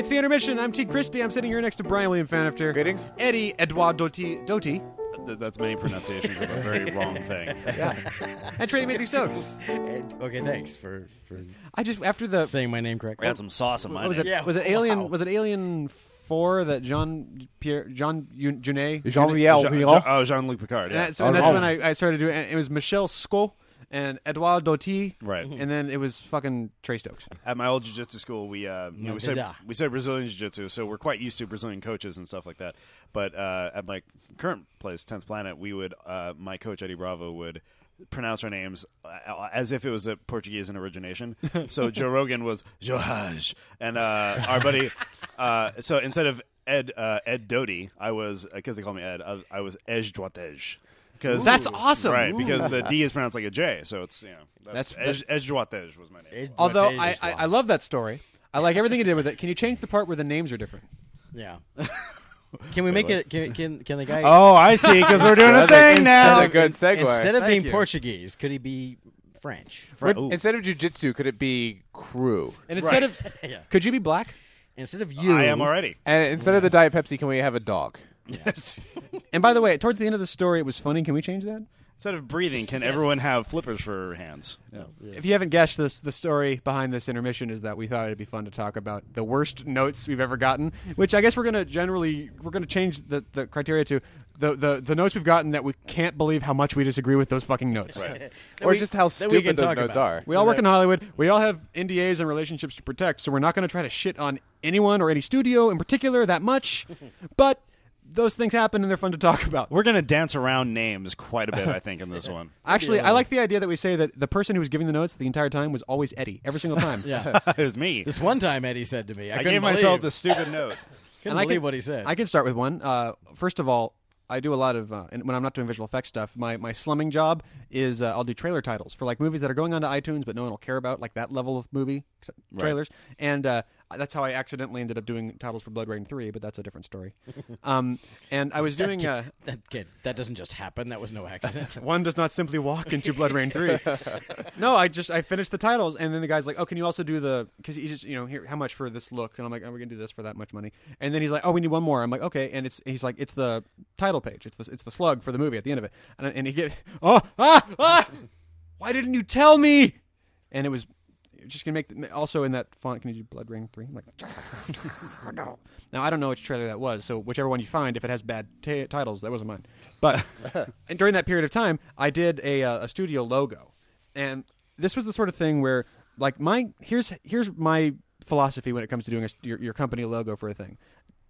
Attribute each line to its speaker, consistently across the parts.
Speaker 1: it's the intermission. I'm T. Christie. I'm sitting here next to Brian William Fanifter.
Speaker 2: Greetings.
Speaker 1: Eddie Edouard Doty. Doty.
Speaker 3: Th- that's many pronunciations of a very wrong thing.
Speaker 1: Yeah. and Trey Macy Stokes.
Speaker 4: And- okay, thanks for for
Speaker 1: I just after the
Speaker 4: saying my name
Speaker 3: I
Speaker 4: correctly.
Speaker 3: had some sauce on
Speaker 1: what
Speaker 3: my
Speaker 1: was
Speaker 3: name.
Speaker 1: it?
Speaker 4: Yeah,
Speaker 1: Was it Alien?
Speaker 4: wow.
Speaker 1: Was it Alien Four that John Pierre John Junet
Speaker 2: Jean Viel.
Speaker 3: Jean,
Speaker 2: Jean-
Speaker 3: oh, Jean-Luc Picard.
Speaker 1: And,
Speaker 3: Yeah.
Speaker 1: that- so- and that's
Speaker 2: Oh.
Speaker 1: when I, I started doing. It It was Michel Sco and Edouard Doty.
Speaker 3: Right.
Speaker 1: And then it was fucking Trey Stokes.
Speaker 3: At my old jiu-jitsu school, we uh, you know, we said we said Brazilian jiu-jitsu, so we're quite used to Brazilian coaches and stuff like that. But uh, at my current place, Tenth Planet, we would uh, my coach Eddie Bravo would pronounce our names uh, as if it was a Portuguese in origination. so Joe Rogan was Joaj, and uh, our buddy. Uh, so instead of Ed uh, Ed Doty, I was because they call me Ed. I, I was Ej Duatej. Because
Speaker 1: That's awesome.
Speaker 3: right? Because the D is pronounced like a J, so it's you know that's,
Speaker 1: That's-
Speaker 3: Ej, Ej Duatej was my name.
Speaker 1: Although I, I, I love that story. I like everything you did with it. Can you change the part where the names are different?
Speaker 4: yeah. Can we make it? Can, can can the guy?
Speaker 3: Oh, I see. Because we're doing a
Speaker 2: That's a-
Speaker 3: thing now.
Speaker 2: That's a good segue.
Speaker 4: Instead of being
Speaker 1: you.
Speaker 4: Portuguese, could he be French?
Speaker 2: Would-
Speaker 3: Ooh.
Speaker 2: instead of jujitsu, could it be crew?
Speaker 1: And instead
Speaker 3: Right.
Speaker 1: of,
Speaker 4: Yeah.
Speaker 1: could you be black?
Speaker 4: Instead of you,
Speaker 3: I am already.
Speaker 2: And instead of the Diet Pepsi, can we have a dog?
Speaker 3: Yes.
Speaker 1: And by the way, towards the end of the story, it was funny. Can we change that?
Speaker 3: Instead of breathing, can everyone have flippers for hands? Yeah.
Speaker 1: If you haven't guessed this, the story behind this intermission is that we thought it'd be fun to talk about the worst notes we've ever gotten. Which I guess we're gonna generally we're gonna change the, the criteria to the, the the notes we've gotten that we can't believe how much we disagree with those fucking notes.
Speaker 3: Right.
Speaker 2: Or
Speaker 4: we-
Speaker 2: just how
Speaker 4: that we can
Speaker 2: stupid those
Speaker 4: talk
Speaker 2: notes
Speaker 4: about.
Speaker 2: are.
Speaker 1: We all work in Hollywood. We all have NDAs and relationships to protect, so we're not going to try to shit on anyone or any studio in particular that much. but those things happen and they're fun to talk about.
Speaker 3: We're going to dance around names quite a bit, I think, in this one.
Speaker 1: Actually, I like the idea that we say that the person who was giving the notes the entire time was always Eddie, every single time.
Speaker 4: Yeah.
Speaker 3: it was me.
Speaker 4: This one time, Eddie said to me, "I,
Speaker 3: I
Speaker 4: couldn't
Speaker 3: gave myself the stupid note.
Speaker 4: couldn't
Speaker 1: I
Speaker 4: believe
Speaker 1: can-
Speaker 4: what he said."
Speaker 1: I can start with one. Uh, first of all, I do a lot of uh, and when I'm not doing visual effects stuff. My my slumming job is uh, I'll do trailer titles for like movies that are going onto iTunes, but no one will care about, like that level of movie t- trailers. And uh, that's how I accidentally ended up doing titles for Blood Rain Three, but that's a different story. um, and I was doing. Uh,
Speaker 4: that kid, that doesn't just happen. That was no accident.
Speaker 1: one does not simply walk into Blood Rain Three. no, I just I finished the titles, and then the guy's like, "Oh, can you also do the?" Because he's just you know here how much for this look, and I'm like, "Oh, we're gonna do this for that much money." And then he's like, "Oh, we need one more." I'm like, "Okay," and it's he's like, "It's the title page. It's the it's the slug for the movie at the end of it." And and he get, "Oh ah ah, why didn't you tell me?" And it was just gonna make the, also in that font. Can you do Blood Rain Three? I'm like, no. Now I don't know which trailer that was, so whichever one you find, if it has bad ta titles, that wasn't mine. But and during that period of time, I did a uh, a studio logo, and this was the sort of thing where like my here's here's my philosophy when it comes to doing a, your your company logo for a thing.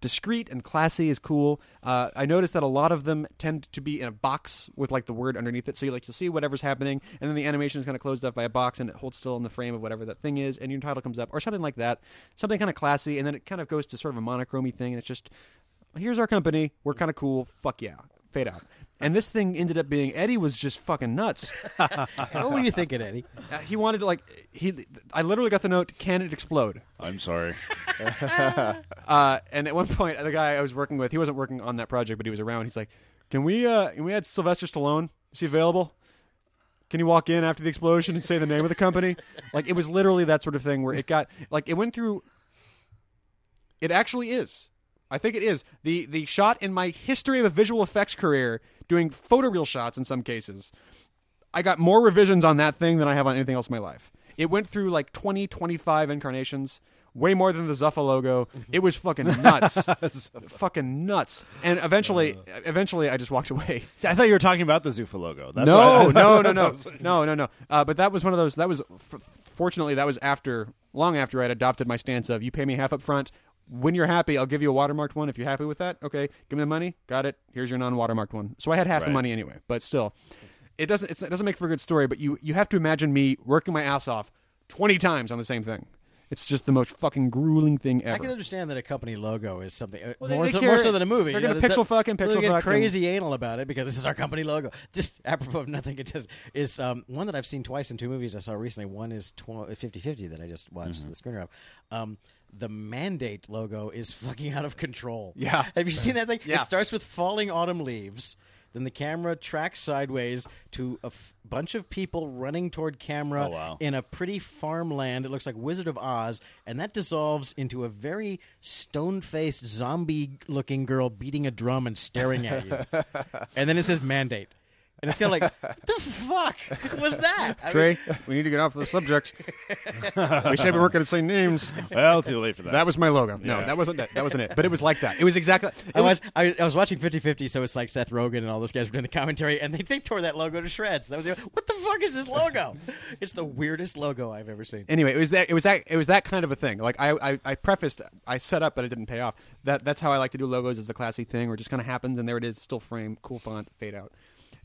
Speaker 1: Discreet and classy is cool. Uh, I noticed that a lot of them tend to be in a box with like the word underneath it, so you like you'll see whatever's happening, and then the animation is kind of closed off by a box, and it holds still in the frame of whatever that thing is, and your title comes up or something like that, something kind of classy, and then it kind of goes to sort of a monochromy thing, and it's just here's our company, we're kind of cool, fuck yeah, fade out. And this thing ended up being Eddie was just fucking nuts.
Speaker 4: what were you thinking, Eddie?
Speaker 1: Uh, he wanted to like he. I literally got the note, "Can it explode?"
Speaker 3: I'm sorry.
Speaker 1: Uh, and at one point, the guy I was working with, he wasn't working on that project, but he was around. He's like, "Can we? Uh, can we add Sylvester Stallone? Is he available? Can you walk in after the explosion and say the name of the company?" Like it was literally that sort of thing where it got like it went through. It actually is. I think it is the the shot in my history of a visual effects career doing photoreal shots in some cases. I got more revisions on that thing than I have on anything else in my life. It went through like 20, 25 incarnations, way more than the Zuffa logo. It was fucking nuts, fucking nuts. And eventually, eventually, I just walked away.
Speaker 3: See, I thought you were talking about the Zuffa logo. That's
Speaker 1: no,
Speaker 3: why
Speaker 1: no, no, no, no, no, no. Uh, but that was one of those. That was f- fortunately that was after, long after I'd adopted my stance of you pay me half up front. When you're happy, I'll give you a watermarked one. If you're happy with that, okay, give me the money. Got it. Here's your non-watermarked one. So I had half the money anyway. But still, it doesn't. It's, it doesn't make for a good story. But you you have to imagine me working my ass off twenty times on the same thing. It's just the most fucking grueling thing ever.
Speaker 4: I can understand that a company logo is something uh,
Speaker 1: Well, they-
Speaker 4: more,
Speaker 1: they
Speaker 4: so,
Speaker 1: care-
Speaker 4: more so than a movie.
Speaker 1: they're
Speaker 4: You
Speaker 1: gonna
Speaker 4: that-
Speaker 1: pixel fuck and
Speaker 4: they'll
Speaker 1: pixel
Speaker 4: get
Speaker 1: fuck and-
Speaker 4: crazy anal about it because this is our company logo. Just apropos of nothing, it just is um, one that I've seen twice in two movies I saw recently. One is 12, 50-50 that I just watched
Speaker 1: Mm-hmm.
Speaker 4: the screener of. Um, the mandate logo is fucking out of control.
Speaker 1: Yeah.
Speaker 4: have you seen that thing?
Speaker 1: Yeah.
Speaker 4: It starts with falling autumn leaves. then the camera tracks sideways to a f- bunch of people running toward camera
Speaker 3: Oh, wow.
Speaker 4: in a pretty farmland. It looks like Wizard of Oz, and that dissolves into a very stone-faced zombie-looking girl beating a drum and staring at you. and then it says mandate. And it's kind of like, what the fuck was that? I mean,
Speaker 1: Trey, we need to get off the subject. we should we weren't going to say names.
Speaker 3: well, too late for that.
Speaker 1: That was my logo. No,
Speaker 3: Yeah.
Speaker 1: that wasn't it. That wasn't it. But it was like that. It was exactly. It
Speaker 4: I
Speaker 1: was,
Speaker 4: was I, I was watching 50-50, so it's like Seth Rogen and all those guys were doing the commentary, and they, they tore that logo to shreds. That was the, what the fuck is this logo? it's the weirdest logo I've ever seen.
Speaker 1: anyway, it was that. It was that. It was that kind of a thing. Like I, I, I prefaced, I set up, but it didn't pay off. That that's how I like to do logos as a classy thing, where it just kind of happens, and there it is, still frame, cool font, fade out.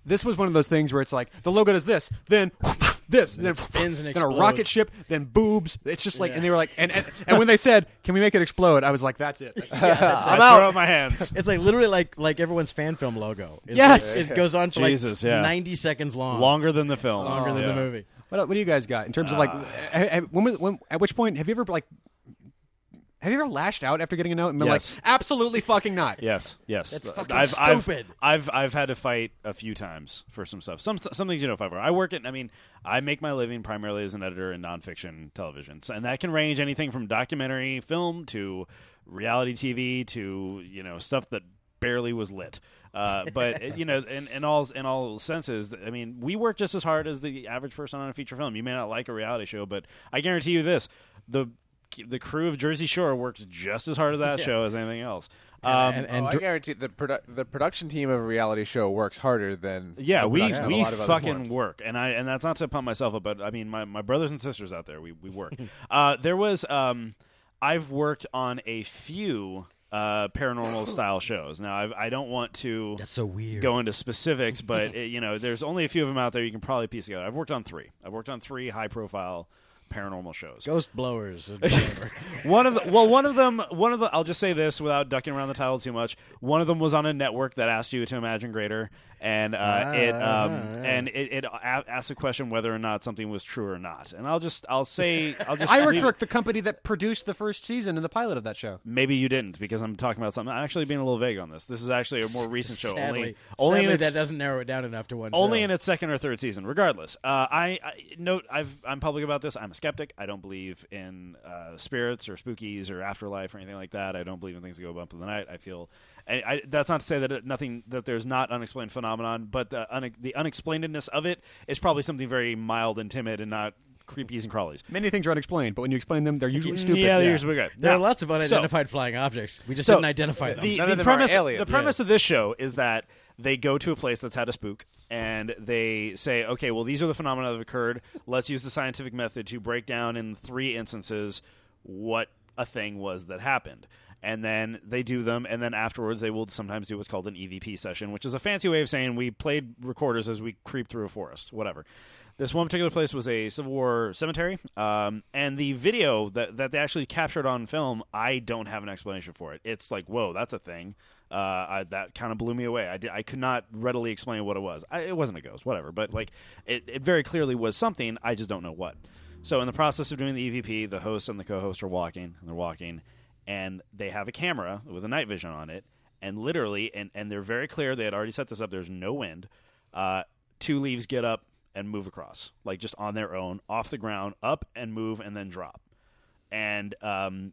Speaker 1: This was one of those things where it's like the logo does this, then this, then
Speaker 4: it spins and
Speaker 1: then a
Speaker 4: explodes.
Speaker 1: rocket ship, then boobs. It's just like,
Speaker 4: Yeah.
Speaker 1: and they were like, and, and and when they said, "Can we make it explode?" I was like, "That's it." That's it.
Speaker 3: I
Speaker 2: out.
Speaker 3: throw up my hands.
Speaker 4: It's like literally like like everyone's fan film logo. It's
Speaker 1: Yes!
Speaker 4: like- it goes on for
Speaker 3: Jesus,
Speaker 4: like
Speaker 3: yeah.
Speaker 4: ninety seconds long,
Speaker 3: Longer than the film.
Speaker 4: longer than
Speaker 3: Yeah.
Speaker 4: the movie.
Speaker 1: What, what do you guys got in terms of like?
Speaker 3: Uh,
Speaker 1: ha- ha- when, was- when at which point have you ever like? Have you ever lashed out after getting a note and been
Speaker 3: Yes.
Speaker 1: like, "Absolutely fucking not"?
Speaker 3: Yes, yes.
Speaker 4: That's fucking
Speaker 3: I've, I've-
Speaker 4: stupid.
Speaker 3: I've, I've had to fight a few times for some stuff. Some some things you know. If I work at, I mean, I make my living primarily as an editor in nonfiction television, so, and that can range anything from documentary film to reality TV to you know stuff that barely was lit. Uh, but it- you know, in, in all in all senses, I mean, we work just as hard as the average person on a feature film. You may not like a reality show, but I guarantee you this: the the crew of Jersey Shore works just as hard as that
Speaker 4: Yeah.
Speaker 3: show as anything else.
Speaker 4: And-
Speaker 3: Um,
Speaker 4: and- and
Speaker 2: oh, I guarantee the produ- the production team of a reality show works harder than
Speaker 3: Yeah,
Speaker 2: the
Speaker 3: we
Speaker 2: production of a
Speaker 3: we
Speaker 2: lot of
Speaker 3: fucking
Speaker 2: forms.
Speaker 3: work, and I and that's not to pump myself up, but I mean my, my brothers and sisters out there, we we work. uh, there was um, I've worked on a few uh, paranormal style shows. Now I've, I don't want to
Speaker 4: That's so weird.
Speaker 3: go into specifics, but it, you know, there's only a few of them out there you can probably piece together. I've worked on three. I've worked on three high profile paranormal shows.
Speaker 4: Ghost blowers.
Speaker 3: One of the well, one of them, one of the. I'll just say this without ducking around the title too much. One of them was on a network that asked you to imagine greater, and uh, it um, and it, it a- asked a question whether or not something was true or not. And I'll just I'll say I'll just
Speaker 1: I worked for the company that produced the first season and the pilot of that show.
Speaker 3: Maybe you didn't because I'm talking about something. I'm actually being a little vague on this. This is actually a more recent show.
Speaker 4: Sadly,
Speaker 3: only only
Speaker 4: sadly
Speaker 3: its,
Speaker 4: that doesn't narrow it down enough to one.
Speaker 3: only
Speaker 4: show.
Speaker 3: in its second or third season. Regardless, uh, I, I note I've, I'm public about this. I'm a skeptic. I don't believe in uh, spirits or spookies or afterlife or anything like that. I don't believe in things that go bump in the night. I feel, and I, that's not to say that it, nothing that there's not unexplained phenomenon, but the, une, the unexplainedness of it is probably something very mild and timid and not creepies and crawlies.
Speaker 1: Many things are unexplained, but when you explain them, they're usually stupid.
Speaker 3: Yeah, they're usually good.
Speaker 4: there
Speaker 3: Now,
Speaker 4: are lots of
Speaker 3: so-
Speaker 4: unidentified flying objects. We just
Speaker 3: so,
Speaker 4: didn't identify them.
Speaker 3: The,
Speaker 2: None
Speaker 3: the
Speaker 2: of them are
Speaker 3: premise,
Speaker 2: aliens.
Speaker 3: the premise of this show is that they go to a place that's had a spook and they say, okay, well, these are the phenomena that have occurred. Let's use the scientific method to break down in three instances what a thing was that happened. And then they do them, and then afterwards they will sometimes do what's called an EVP session, which is a fancy way of saying we played recorders as we creep through a forest, whatever. This one particular place was a Civil War cemetery, um, and the video that, that they actually captured on film, I don't have an explanation for it. It's like, whoa, that's a thing. Uh, I, that kind of blew me away. I, did, I could not readily explain what it was. I, it wasn't a ghost, whatever, but like it, it very clearly was something. I just don't know what. So in the process of doing the EVP, the host and the co-host are walking, and they're walking, and they have a camera with a night vision on it, and literally, and, and they're very clear. They had already set this up. There's no wind. Uh, two leaves get up and move across, like just on their own, off the ground, up and move, and then drop. And um,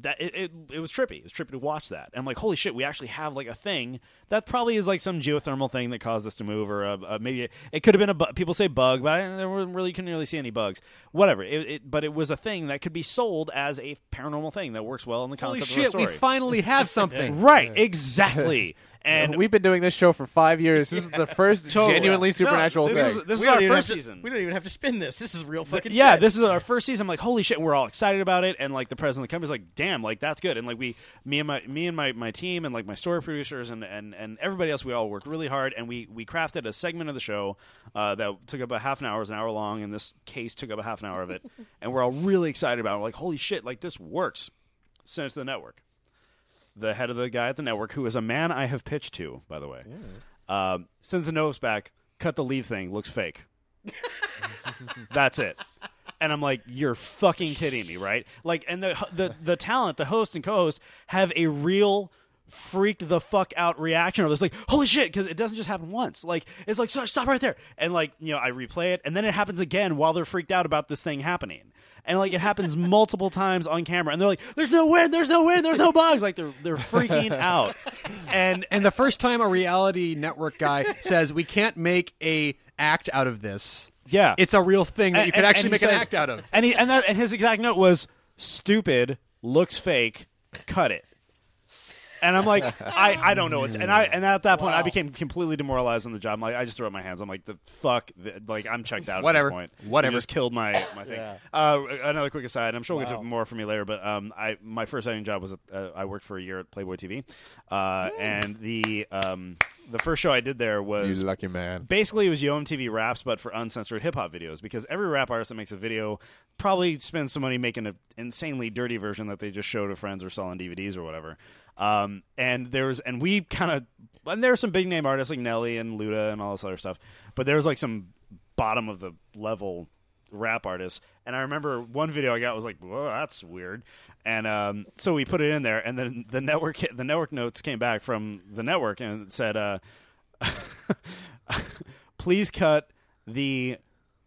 Speaker 3: that it, it, it was trippy. It was trippy to watch that. And I'm like, holy shit, we actually have like a thing that probably is like some geothermal thing that caused this to move, or a, a, maybe it, it could have been a bu- people say bug, but I really couldn't really see any bugs. Whatever. It, it, but it was a thing that could be sold as a paranormal thing that works well in the
Speaker 1: Holy
Speaker 3: concept
Speaker 1: shit,
Speaker 3: of the
Speaker 1: we finally have something.
Speaker 3: right, exactly. And
Speaker 2: we've been doing this show for five years. This is the first
Speaker 3: Totally.
Speaker 2: genuinely
Speaker 3: No,
Speaker 2: supernatural
Speaker 3: this
Speaker 2: thing.
Speaker 3: is- this
Speaker 4: we
Speaker 3: is our
Speaker 4: don't even
Speaker 3: first
Speaker 4: have to-
Speaker 3: season.
Speaker 4: we don't even have to spin this. This is real fucking
Speaker 3: yeah,
Speaker 4: shit.
Speaker 3: this is our first season. I'm like, holy shit, we're all excited about it, and like the president of the company's like, damn, like that's good. And like we, me and my me and my, my team and like my story producers and, and and everybody else, we all worked really hard, and we we crafted a segment of the show uh, that took up a half an hour, it was an hour long, and this case took up a half an hour of it, and we're all really excited about it. We're like, holy shit, like this works. Send it to the network. The head of the guy at the network, who is a man I have pitched to, by the way, um, sends a note back. Cut the leave thing. Looks fake. That's it. And I'm like, you're fucking kidding me, right? Like, and the the the talent, the host and co-host have a real freaked the fuck out reaction or this like holy shit because it doesn't just happen once like it's like "Sorry, stop right there and like you know i replay it and then it happens again while they're freaked out about this thing happening and like it happens multiple times on camera and they're like there's no wind there's no wind there's no bugs like they're they're freaking out and
Speaker 1: And the first time a reality network guy says we can't make a act out of this,
Speaker 3: yeah
Speaker 1: it's a real thing that you
Speaker 3: And-
Speaker 1: could
Speaker 3: and-
Speaker 1: actually
Speaker 3: and
Speaker 1: make
Speaker 3: he
Speaker 1: an act out of.
Speaker 3: And he and that, and his exact note was stupid, looks fake, cut it. And I'm like, I, I don't know what's and I and at that point I became completely demoralized on the job. I'm like, I just threw up my hands. I'm like, the fuck, th- like I'm checked out.
Speaker 1: Whatever.
Speaker 3: At this point.
Speaker 1: Whatever.
Speaker 3: You just killed my my thing. Uh, another quick aside. I'm sure we'll get to more from me later, but um, I my first editing job was at, uh, I worked for a year at Playboy TV, uh, and the um the first show I did there
Speaker 2: You
Speaker 3: was
Speaker 2: lucky man.
Speaker 3: basically it was Yo MTV raps, but for uncensored hip hop videos. Because every rap artist that makes a video probably spends some money making an insanely dirty version that they just show to friends or sell on DVDs or whatever. Um, and there was, and we kind of, and there were some big name artists like Nelly and Luda and all this other stuff, but there was like some bottom of the level rap artists. And I remember one video I got was like, "Whoa, that's weird," and um, so we put it in there, and then the network the network notes came back from the network and said, uh, "Please cut the."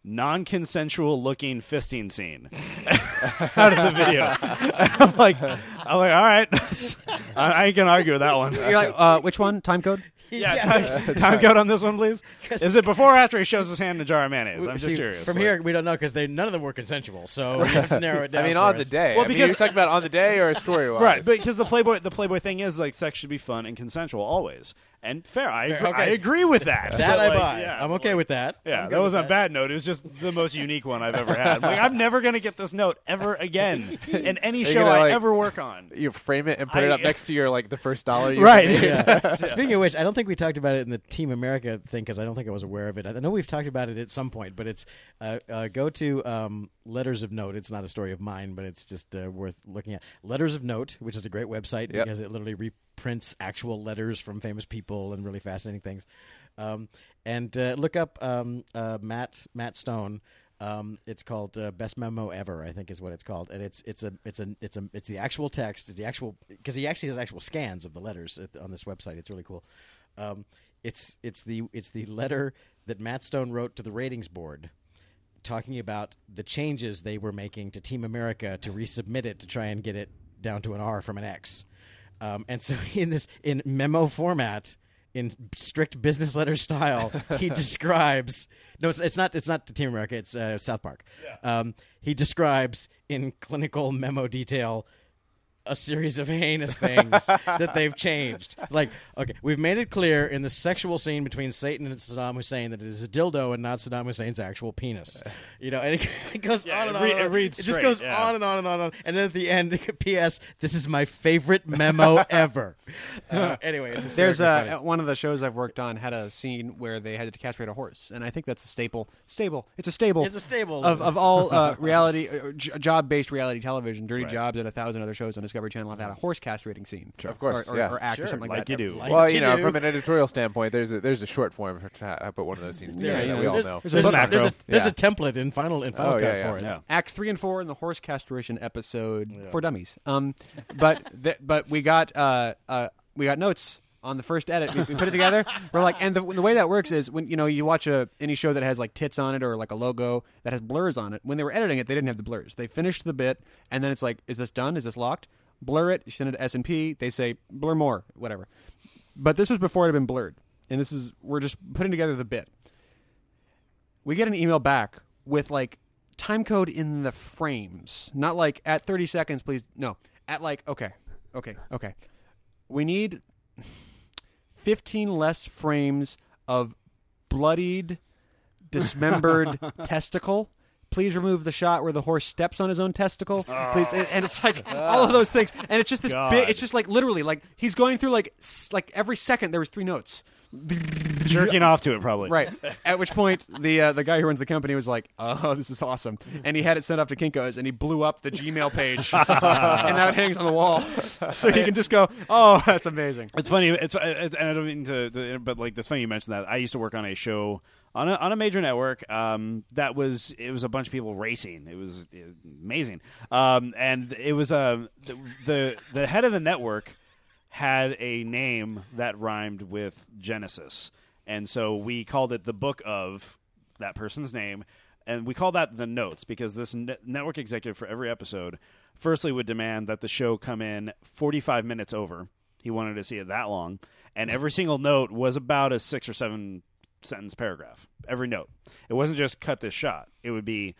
Speaker 3: Non-consensual looking fisting scene out of the video. I'm like, I'm like, all right, that's, I, I ain't gonna argue with that one.
Speaker 1: You're like, uh, which one? Time code?
Speaker 3: Yeah, time, time code on this one, please. Is it before or after he shows his hand in a jar of mayonnaise? I'm just
Speaker 4: See,
Speaker 3: curious.
Speaker 4: From
Speaker 3: Like-
Speaker 4: here, we don't know because none of them were consensual. So we have to narrow it down.
Speaker 2: I mean,
Speaker 4: for
Speaker 2: on
Speaker 4: us.
Speaker 2: the day.
Speaker 3: Well,
Speaker 2: I mean,
Speaker 3: because-
Speaker 2: you're talking about on the day or story wise.
Speaker 3: right? Because the Playboy, the Playboy thing is like sex should be fun and consensual always. And fair, I
Speaker 4: Fair,
Speaker 3: agree,
Speaker 4: okay.
Speaker 3: I agree with that.
Speaker 4: That
Speaker 3: But,
Speaker 4: I
Speaker 3: like,
Speaker 4: buy.
Speaker 3: yeah,
Speaker 4: I'm okay
Speaker 3: like,
Speaker 4: with that.
Speaker 3: Yeah, that wasn't a bad note. It was just the most unique one I've ever had. Like I'm never gonna get this note ever again in any
Speaker 2: You're
Speaker 3: show
Speaker 2: gonna,
Speaker 3: I
Speaker 2: like-
Speaker 3: ever work on.
Speaker 2: You frame it and put it up next to your like the first dollar. You
Speaker 3: Right.
Speaker 2: made.
Speaker 4: Yeah. Speaking of which, I don't think we talked about it in the Team America thing because I don't think I was aware of it. I know we've talked about it at some point, but it's uh, uh, go to um, Letters of Note. It's not a story of mine, but it's just uh, worth looking at. Letters of Note, which is a great website
Speaker 2: Yep.
Speaker 4: because it literally reprints actual letters from famous people and really fascinating things. Um, and uh, look up um, uh, Matt Matt Stone. Um, it's called uh, best memo ever, I think is what it's called, and it's it's a it's a it's a it's the actual text, it's the actual because he actually has actual scans of the letters at, on this website. It's really cool. Um, it's it's the it's the letter that Matt Stone wrote to the ratings board, talking about the changes they were making to Team America to resubmit it to try and get it down to an R from an X. Um, and so in this in memo format, in strict business letter style, he describes no, it's, it's not it's not the Team America, it's uh, South Park. Um, he describes in clinical memo detail a series of heinous things that they've changed. Like, okay, we've made it clear in the sexual scene between Satan and Saddam Hussein that it is a dildo and not Saddam Hussein's actual penis. You know, and it, it goes
Speaker 3: Yeah,
Speaker 4: on
Speaker 3: it
Speaker 4: and on.
Speaker 3: re-
Speaker 4: and
Speaker 3: it
Speaker 4: on.
Speaker 3: reads
Speaker 4: just
Speaker 3: straight,
Speaker 4: goes
Speaker 3: yeah.
Speaker 4: on and on and on and on. And then at the end, P.S. This is my favorite memo ever. Uh, anyway, it's
Speaker 1: There's uh,
Speaker 4: funny.
Speaker 1: one of the shows I've worked on had a scene where they had to castrate a horse, and I think that's a staple. Stable. It's a stable.
Speaker 4: It's a stable.
Speaker 1: of, of all uh, reality, uh, j- job-based reality television. Dirty
Speaker 3: Right.
Speaker 1: Jobs and a thousand other shows on Discovery Channel have had a horse castrating scene.
Speaker 2: Of course,
Speaker 1: or, or,
Speaker 2: yeah.
Speaker 1: or act or something
Speaker 3: Like
Speaker 1: like,
Speaker 3: you
Speaker 1: that.
Speaker 3: do.
Speaker 4: Like
Speaker 2: Well,
Speaker 4: you
Speaker 2: you know,
Speaker 4: do.
Speaker 2: from an editorial standpoint, there's a there's a short form for to put one of those scenes together.
Speaker 1: you
Speaker 2: that we all
Speaker 4: there's,
Speaker 2: know.
Speaker 4: there's,
Speaker 3: There's
Speaker 4: a,
Speaker 3: a
Speaker 4: there's, a, there's
Speaker 2: Yeah.
Speaker 4: a template in Final in Final
Speaker 2: Oh,
Speaker 4: Cut
Speaker 2: yeah, yeah.
Speaker 4: for it.
Speaker 3: Yeah.
Speaker 1: Acts three and four in the horse castration episode for dummies. Um, but th- but we got uh, uh we got notes on the first edit. We, we put it together. We're like, and the, the way that works is when you know you watch a any show that has like tits on it or like a logo that has blurs on it. When they were editing it, they didn't have the blurs. They finished the bit, and then it's like, is this done? Is this locked? Blur it. You send it to S and P. They say blur more, whatever. But this was before it had been blurred, and this is we're just putting together the bit we get an email back with like time code in the frames, not like at 30 seconds, please. No, at like okay, okay, okay. We need 15 less frames of bloodied, dismembered testicle. Please remove the shot where the horse steps on his own testicle. Ah. Please, and it's like ah. all of those things, and it's just this
Speaker 3: God.
Speaker 1: big. It's just like literally like he's going through like s- like every second there was three notes.
Speaker 3: Jerking off to it, probably.
Speaker 1: Right. At which point, the uh, the guy who runs the company was like, "Oh, this is awesome," and he had it sent off to Kinkos, and he blew up the Gmail page, and now it hangs on the wall, so you can just go, "Oh, that's amazing."
Speaker 3: It's funny. It's, uh, it's and I don't mean to, to, but like it's funny you mentioned that. I used to work on a show on a on a major network. Um, that was it was a bunch of people racing. It was uh, amazing. Um, and it was uh, the, the the head of the network had a name that rhymed with Genesis, and so we called it the Book of that person's name, and we call that the notes because this ne- network executive for every episode, firstly, would demand that the show come in 45 minutes over. He wanted to see it that long, and every single note was about a six or seven sentence paragraph. Every note. It wasn't just cut this shot. It would be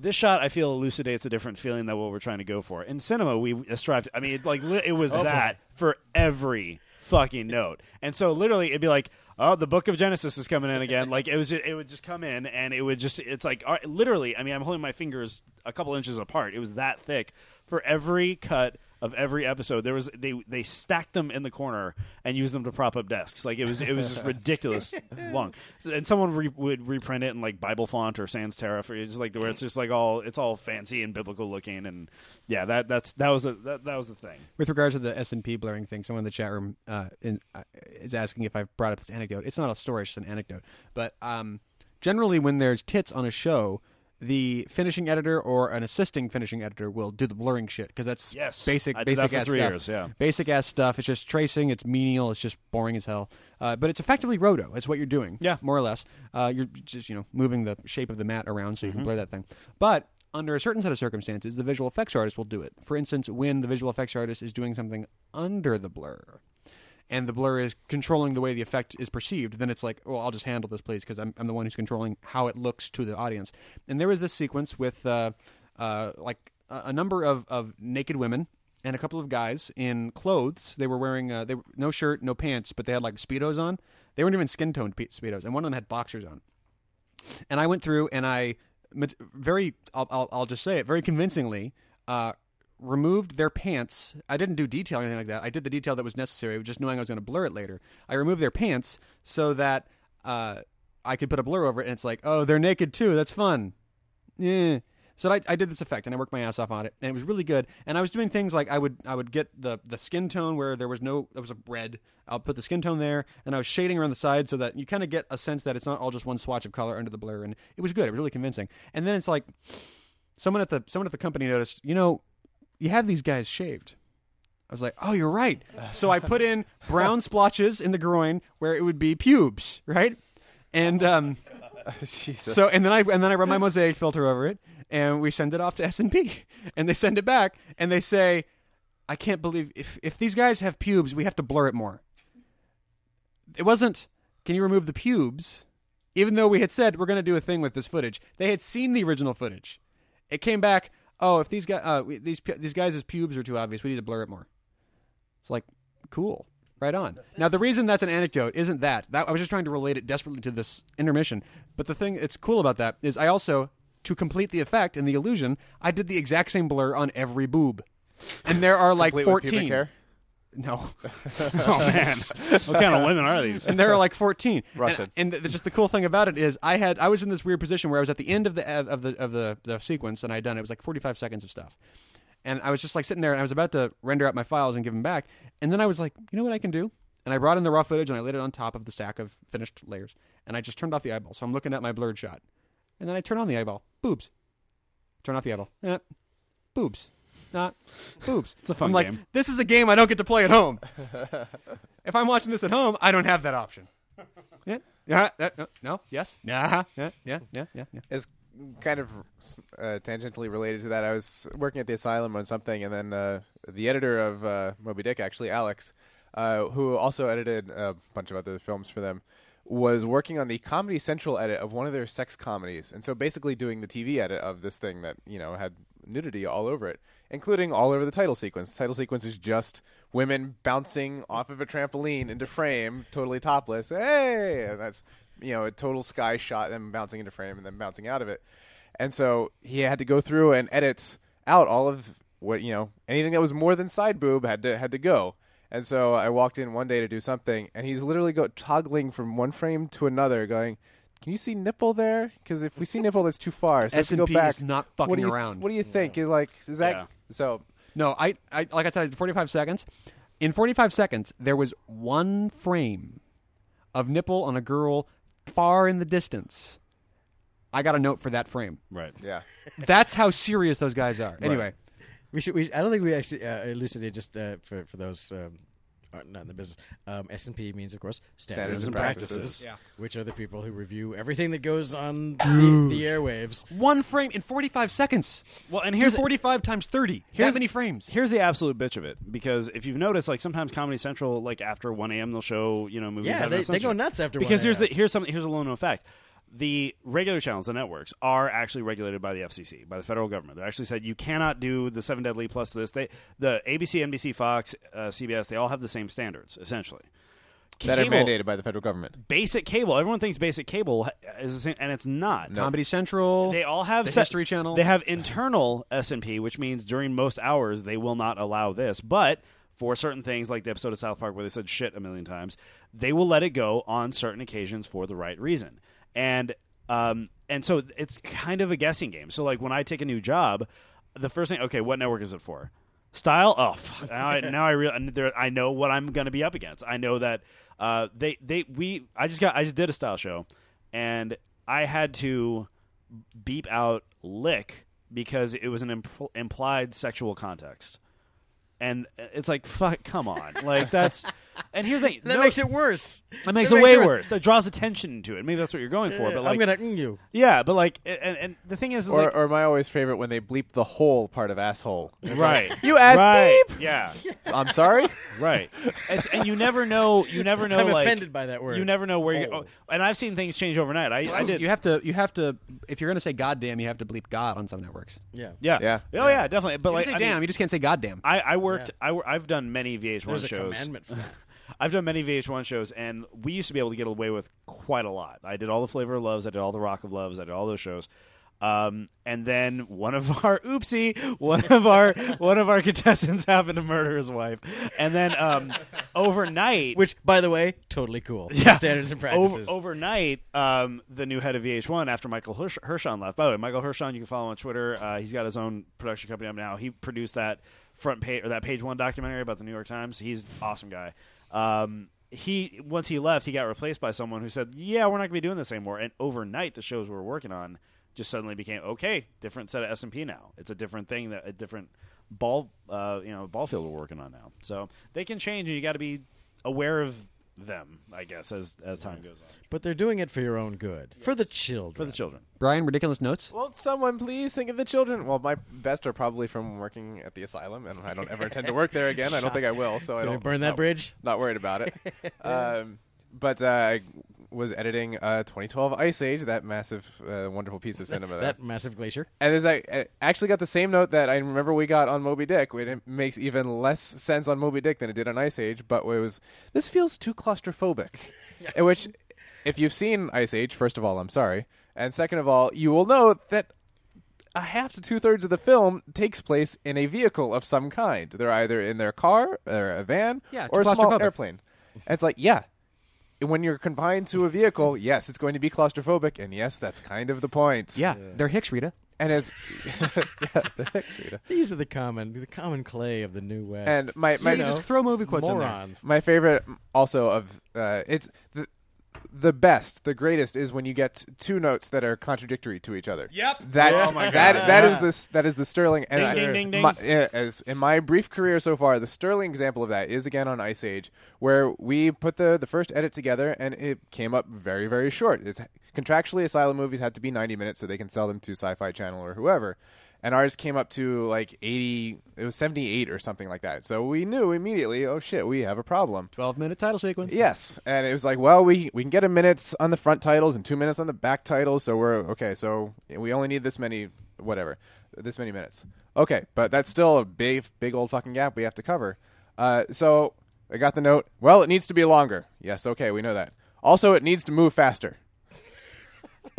Speaker 3: this shot I feel elucidates a different feeling than what we're trying to go for. In cinema, we strive. To, I mean, it, like li- it was oh, that for every fucking note, and so literally it'd be like, oh, the Book of Genesis is coming in again. like it was, just, it would just come in, and it would just, it's like literally. I mean, I'm holding my fingers a couple inches apart. It was that thick for every cut of every episode. There was they they stacked them in the corner and used them to prop up desks. Like it was it was just ridiculous long. And someone re- would reprint it in like Bible font or sans serif, or just like where it's just like all it's all fancy and biblical looking. And yeah, that that's that was a that, that was the thing.
Speaker 1: With regards to the S and P blurring thing, someone in the chat room uh, in, uh, is asking if I've brought up this anecdote. It's not a story; it's just an anecdote. But um, generally, when there's tits on a show, the finishing editor or an assisting finishing editor will do the blurring shit because that's
Speaker 3: Yes.
Speaker 1: basic
Speaker 3: I did
Speaker 1: basic
Speaker 3: that for
Speaker 1: ass
Speaker 3: three
Speaker 1: stuff.
Speaker 3: years, yeah.
Speaker 1: Basic ass stuff. It's just tracing. It's menial. It's just boring as hell. Uh, but it's effectively roto. It's what you're doing.
Speaker 3: Yeah.
Speaker 1: more or less. Uh, you're just you know moving the shape of the mat around so you
Speaker 3: Mm-hmm.
Speaker 1: can blur that thing. But under a certain set of circumstances, the visual effects artist will do it. For instance, when the visual effects artist is doing something under the blur, and the blur is controlling the way the effect is perceived, then it's like, well, I'll just handle this, please, because I'm, I'm the one who's controlling how it looks to the audience. And there was this sequence with uh, uh, like a, a number of, of naked women and a couple of guys in clothes. They were wearing uh, they were, no shirt, no pants, but they had like speedos on. They weren't even skin toned speedos, and one of them had boxers on. And I went through and I very I'll, I'll, I'll just say it very convincingly uh, removed their pants. I didn't do detail or anything like that. I did the detail that was necessary, just knowing I was going to blur it later. I removed their pants so that uh, I could put a blur over it, and it's like, oh, they're naked too. That's fun. Yeah. So I, I did this effect, and I worked my ass off on it, and it was really good. And I was doing things like I would I would get the the skin tone where there was no there was a red. I'll put the skin tone there, and I was shading around the side so that you kind of get a sense that it's not all just one swatch of color under the blur, and it was good. It was really convincing. And then it's like someone at the someone at the company noticed, you know, you have these guys shaved. I was like, oh, you're right. So I put in brown splotches in the groin where it would be pubes, right? And um,
Speaker 2: Jesus.
Speaker 1: so and then I and then I run my mosaic filter over it, and we send it off to S and P, and they send it back, and they say, I can't believe if if these guys have pubes, we have to blur it more. It wasn't. Can you remove the pubes? Even though we had said we're going to do a thing with this footage, they had seen the original footage. It came back. Oh, if these guys, uh, these these guys' pubes are too obvious, we need to blur it more. It's like, cool, right on. Now the reason that's an anecdote isn't that. That I was just trying to relate it desperately to this intermission. But the thing that's cool about that is I also, to complete the effect and the illusion, I did the exact same blur on every boob, and there are like
Speaker 2: Complete with pubic
Speaker 1: fourteen.
Speaker 2: hair?
Speaker 1: No,
Speaker 3: Oh man, what kind of women are these?
Speaker 1: and there are like 14
Speaker 2: Russian.
Speaker 1: and, and the, just the cool thing about it is i had i was in this weird position where i was at the end of the of the of the, the sequence and i'd done it. it was like 45 seconds of stuff. And i was just like sitting there and i was about to render out my files and give them back. And then i was like you know what i can do? And i brought in the raw footage and i laid it on top of the stack of finished layers. And i just turned off the eyeball. So i'm looking at my blurred shot. And then i turn on the eyeball. Boobs. Turn off the eyeball. Eh, boobs not boobs.
Speaker 3: It's a fun
Speaker 1: i'm like
Speaker 3: game.
Speaker 1: this is a game i don't get to play at home. If I'm watching this at home, I don't have that option. Yeah, yeah, that, no, no, yes, nah, yeah, yeah, yeah, yeah, yeah.
Speaker 2: is kind of uh, tangentially related to that. I was working at the asylum on something, and then uh, the editor of uh, Moby Dick, actually Alex, uh, who also edited a bunch of other films for them, was working on the Comedy Central edit of one of their sex comedies, and so basically doing the TV edit of this thing that you know had nudity all over it, including all over the title sequence. The title sequence is just women bouncing off of a trampoline into frame, totally topless. Hey, and that's you know a total sky shot, them bouncing into frame and then bouncing out of it. And so he had to go through and edit out all of what you know anything that was more than side boob had to had to go. And so I walked in one day to do something, and he's literally go toggling from one frame to another, going, "Can you see nipple there? Because if we see nipple, that's too far. So let's go
Speaker 1: S&P is not
Speaker 2: what
Speaker 1: fucking
Speaker 2: do you,
Speaker 1: around.
Speaker 2: What do you think? You're like, is that
Speaker 3: Yeah.
Speaker 2: so?
Speaker 1: No, I, I, like I said, 45 seconds. In 45 seconds, there was one frame of nipple on a girl far in the distance. I got a note for that frame.
Speaker 3: Right.
Speaker 2: Yeah.
Speaker 1: That's how serious those guys are. Anyway,
Speaker 4: We should. We, I don't think we actually uh, elucidated just uh, for for those um, are not in the business. Um, S and P means, of course, standards,
Speaker 2: Standards
Speaker 4: and
Speaker 2: and
Speaker 4: practices,
Speaker 2: practices.
Speaker 1: Yeah.
Speaker 4: which are the people who review everything that goes on the, the airwaves.
Speaker 1: One frame in 45 seconds.
Speaker 3: Well, and
Speaker 1: Here's
Speaker 3: here's
Speaker 1: 45 times 30.
Speaker 3: Here's-
Speaker 1: that many frames.
Speaker 3: Here's the absolute bitch of it because if you've noticed, like sometimes Comedy Central, like after 1 a.m., they'll show you know movies.
Speaker 4: Yeah, they, they go nuts after
Speaker 3: because
Speaker 4: 1
Speaker 3: here's the
Speaker 4: a.m..
Speaker 3: here's something here's a little known fact. The regular channels, the networks, are actually regulated by the FCC, by the federal government. They actually said you cannot do the Seven Deadly plus this. They, the ABC, NBC, Fox, uh, CBS, they all have the same standards essentially.
Speaker 2: that are mandated by the federal government.
Speaker 3: Basic cable. Everyone thinks basic cable is the same, and it's not.
Speaker 1: Comedy Central.
Speaker 3: They all have
Speaker 1: the
Speaker 3: set-
Speaker 1: History Channel.
Speaker 3: They have internal S and P, which means during most hours they will not allow this. But for certain things, like the episode of South Park where they said shit a million times, they will let it go on certain occasions for the right reason. And um, and so it's kind of a guessing game. So like when I take a new job, the first thing, okay, what network is it for? Style, oh, now I now I I know what I'm going to be up against. I know that uh, they they we I just got I just did a style show, and I had to beep out lick because it was an impl- implied sexual context. And it's like, fuck, come on, like that's. And here's the thing,
Speaker 4: That
Speaker 3: no-
Speaker 4: makes it worse.
Speaker 3: that makes
Speaker 4: that
Speaker 3: it
Speaker 4: makes
Speaker 3: way
Speaker 4: it
Speaker 3: worse. That draws attention to it. Maybe that's what you're going for, but like,
Speaker 4: I'm gonna mm you.
Speaker 3: yeah, but like, and, and the thing is, is
Speaker 2: Or,
Speaker 3: like,
Speaker 2: or my always favorite when they bleep the whole part of asshole.
Speaker 3: right,
Speaker 2: You asked
Speaker 3: right,
Speaker 2: beep.
Speaker 3: yeah,
Speaker 2: I'm sorry.
Speaker 3: right. It's, and you never know, you never know,
Speaker 4: I'm
Speaker 3: like,
Speaker 4: offended by that word.
Speaker 3: you never know where you.
Speaker 2: Hole.
Speaker 3: Oh, and I've seen things change overnight. I, I did.
Speaker 1: You have to. You have to. If you're going to say goddamn, you have to bleep God on some networks.
Speaker 4: Yeah.
Speaker 3: yeah,
Speaker 2: Yeah.
Speaker 3: oh yeah, definitely. But
Speaker 1: You
Speaker 3: like,
Speaker 1: can say
Speaker 3: I
Speaker 1: damn.
Speaker 3: mean,
Speaker 1: you just can't say goddamn.
Speaker 3: I, I worked.
Speaker 4: Yeah.
Speaker 3: I, I've done many VH1
Speaker 4: There's a
Speaker 3: shows.
Speaker 4: commandment for that.
Speaker 3: I've done many VH1 shows, and we used to be able to get away with quite a lot. I did all the Flavor of Loves, I did all the Rock of Loves, I did all those shows. Um, and then one of our oopsie, one of our one of our contestants happened to murder his wife, and then um, overnight,
Speaker 4: Which, by the way, totally cool.
Speaker 3: Yeah.
Speaker 4: Standards and
Speaker 3: Over,
Speaker 4: practices.
Speaker 3: overnight, um, the new head of VH1 after Michael Hirsch- Hirschorn left. By the way, Michael Hirschorn, you can follow on Twitter. Uh, he's got his own production company up now. He produced that front page or that page one documentary about the New York Times. He's an awesome guy. Um, he once he left, he got replaced by someone who said, "Yeah, we're not going to be doing this anymore." And overnight, the shows we were working on just suddenly became okay. Different set of S and P now. It's a different thing that a different ball, uh, you know, ball field we're working on now. So they can change, and you got to be aware of them, I guess, as as time goes on.
Speaker 4: but they're doing it for your own good. For the children.
Speaker 3: For the children.
Speaker 1: Brian, ridiculous notes.
Speaker 2: Won't someone please think of the children? Well, my best are probably from working at the asylum, and I don't ever intend to work there again. I don't think I will, so I
Speaker 4: Gonna
Speaker 2: don't
Speaker 4: burn that
Speaker 2: not-
Speaker 4: bridge?
Speaker 2: Not worried about it. um, but uh, I was editing uh, 2012 Ice Age, that massive, uh, wonderful piece of cinema.
Speaker 4: That massive glacier.
Speaker 2: And as I I actually got the same note that I remember we got on Moby Dick. It makes even less sense on Moby Dick than it did on Ice Age, but it was this feels too claustrophobic. In which, if you've seen Ice Age, first of all, I'm sorry, and second of all, you will know that a half to two thirds of the film takes place in a vehicle of some kind. They're either in their car or a van
Speaker 1: Yeah,
Speaker 2: or a small airplane. And it's like, yeah. When you're confined to a vehicle, yes, it's going to be claustrophobic, and yes, that's kind of the point.
Speaker 1: Yeah, they're Hicks, Rita.
Speaker 2: And as yeah, the Hicks Rita.
Speaker 4: These are the common, the common clay of the new west.
Speaker 2: And my my,
Speaker 1: See, just throw movie quotes in there.
Speaker 4: morons.
Speaker 2: my favorite also of uh, it's the the best, the greatest is when you get two notes that are contradictory to each other.
Speaker 3: Yep.
Speaker 2: That's
Speaker 3: Oh my God.
Speaker 2: that that is this that is the sterling and
Speaker 3: Ding,
Speaker 2: I-
Speaker 3: ding, ding, ding.
Speaker 2: My, as in my brief career so far, the sterling example of that is again on Ice Age, where we put the the first edit together and it came up very very short. It's contractually Asylum movies had to be ninety minutes so they can sell them to Sci-Fi Channel or whoever. And ours came up to like eighty, it was seventy-eight or something like that. So we knew immediately, oh shit, we have a problem.
Speaker 1: Twelve minute title sequence.
Speaker 2: Yes, and it was like, well, we we can get a minutes on the front titles and two minutes on the back titles, so we're okay. So we only need this many, whatever, this many minutes. Okay, but that's still a big, big old fucking gap we have to cover. Uh, so I got the note. Well, it needs to be longer. Yes, okay, we know that. Also, it needs to move faster.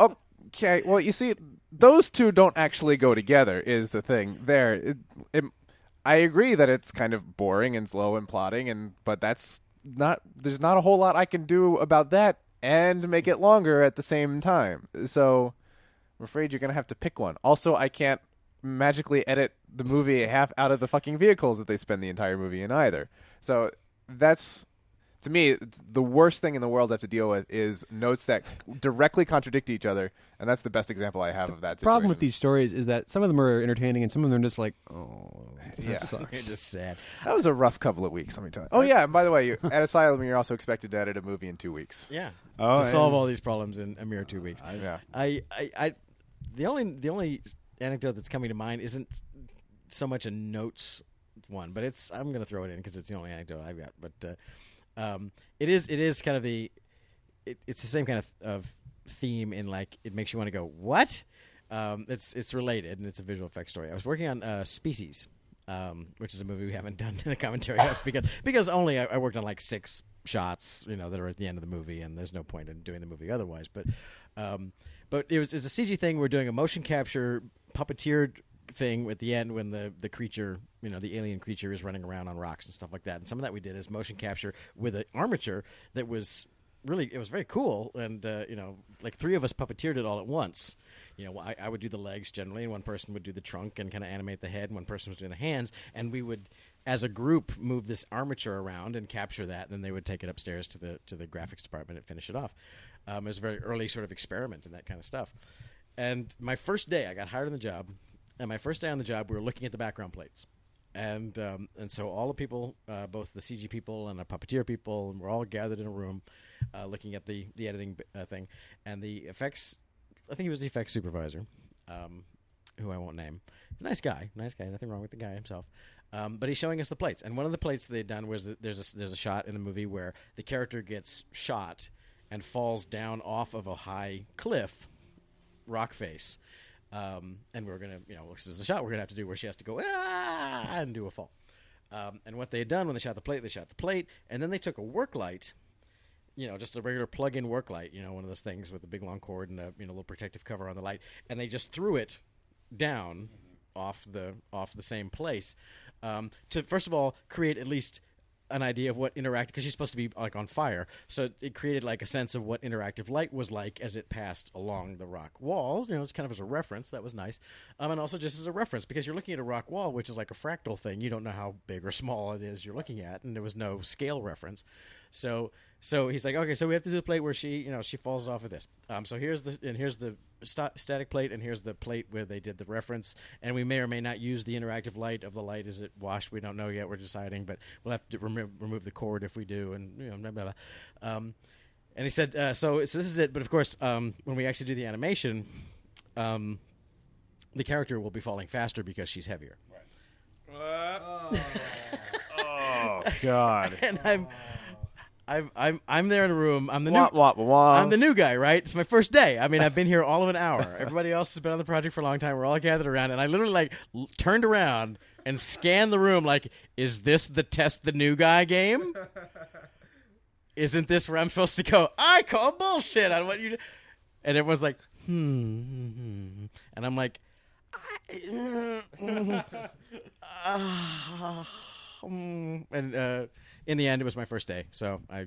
Speaker 2: okay, well, you see, those two don't actually go together. Is the thing there? It, it, I agree that it's kind of boring and slow and plotting, and but that's not. There's not a whole lot I can do about that and make it longer at the same time. So I'm afraid you're gonna have to pick one. Also, I can't magically edit the movie half out of the fucking vehicles that they spend the entire movie in either. So that's to me, the worst thing in the world I have to deal with is notes that directly contradict each other, and that's the best example I have of that. Too.
Speaker 1: The problem with these stories is that some of them are entertaining and some of them are just like, oh, that
Speaker 2: Yeah.
Speaker 1: sucks.
Speaker 4: It's just sad.
Speaker 2: That was a rough couple of weeks. Let me tell you. Oh yeah, and by the way, you, at Asylum, you're also expected to edit a movie in two weeks.
Speaker 4: Yeah.
Speaker 3: Oh,
Speaker 4: to solve all these problems in a mere two weeks.
Speaker 2: Yeah.
Speaker 4: I, I, I, the only the only anecdote that's coming to mind isn't so much a notes one, but it's I'm going to throw it in because it's the only anecdote I've got. But uh, um, it is it is kind of the it, it's the same kind of of theme in like it makes you want to go what. Um, it's it's related and it's a visual effects story. I was working on uh, Species, um, which is a movie we haven't done a commentary of because because only I, I worked on like six shots, you know, that are at the end of the movie, and there's no point in doing the movie otherwise. But um, but it was it's a CG thing. We're doing a motion capture puppeteered thing at the end when the the creature, you know, the alien creature is running around on rocks and stuff like that. And some of that we did is motion capture with an armature that was really it was very cool. And uh, you know like three of us puppeteered it all at once. You know I, I would do the legs generally and one person would do the trunk and kind of animate the head and one person was doing the hands. And we would as a group move this armature around and capture that and then they would take it upstairs to the to the graphics department and finish it off. Um, it was a very early sort of experiment and that kind of stuff. And my first day i got hired on the job and my first day on the job we were looking at the background plates and um, and so all the people, uh, both the CG people and the puppeteer people, and we're all gathered in a room, uh, looking at the the editing uh, thing, and the effects. I think he was the effects supervisor, um, who I won't name. He's a nice guy, nice guy. Nothing wrong with the guy himself. Um, but he's showing us the plates, and one of the plates they'd done was that there's a, there's a shot in the movie where the character gets shot and falls down off of a high cliff, rock face. Um, and we're gonna, you know, this is the shot we're gonna have to do where she has to go ah and do a fall. Um, and what they had done when they shot the plate, they shot the plate, and then they took a work light, you know, just a regular plug-in work light, you know, one of those things with a big long cord and a you know little protective cover on the light, and they just threw it down off the off the same place um, to first of all create at least an idea of what interactive because she's supposed to be like on fire. So it created like a sense of what interactive light was like as it passed along the rock wall you know it's kind of as a reference. That was nice. Um, and also just as a reference because you're looking at a rock wall which is like a fractal thing. You don't know how big or small it is you're looking at and there was no scale reference. So so he's like okay so we have to do the plate where she you know she falls off of this. Um, so here's the and here's the sta- static plate and here's the plate where they did the reference. And we may or may not use the interactive light of the light. Is it washed? We don't know yet. We're deciding but we'll have to remove, remove the cord if we do and you know blah blah, blah. Um, and he said uh, so so this is it. But of course um, when we actually do the animation um, the character will be falling faster because she's heavier.
Speaker 3: Oh God!
Speaker 4: and I'm I'm I'm I'm there in a room I'm the new
Speaker 2: Wah, wah, wah.
Speaker 4: I'm the new guy, right? It's my first day. I mean, I've been here all of an hour. Everybody else has been on the project for a long time. We're all gathered around, and I literally like l- turned around and scanned the room. Like, is this the test the new guy game? Isn't this where I'm supposed to go? I call bullshit on what you. do." And everyone's like, hmm, hmm, hmm. and I'm like, I, mm, ah, mm. and uh, in the end, it was my first day, so I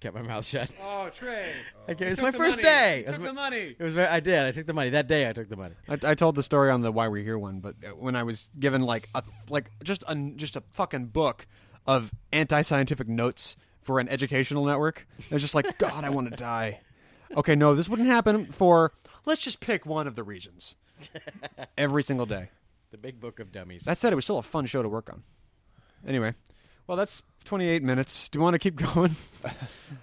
Speaker 4: kept my mouth shut.
Speaker 1: Oh, Trey.
Speaker 4: Okay, it's my first day. It was my-
Speaker 1: money.
Speaker 4: It was very, I did. I took the money that day. I took the money.
Speaker 1: I, I told the story on the Why We're Here one, but when I was given like a like just a just a fucking book of anti-scientific notes for an educational network, I was just like, God, I want to die. Okay, no, this wouldn't happen for. Let's just pick one of the regions every single day.
Speaker 4: The big book of dummies.
Speaker 1: That said, it was still a fun show to work on. Anyway, well, that's 28 minutes. Do you want to keep going?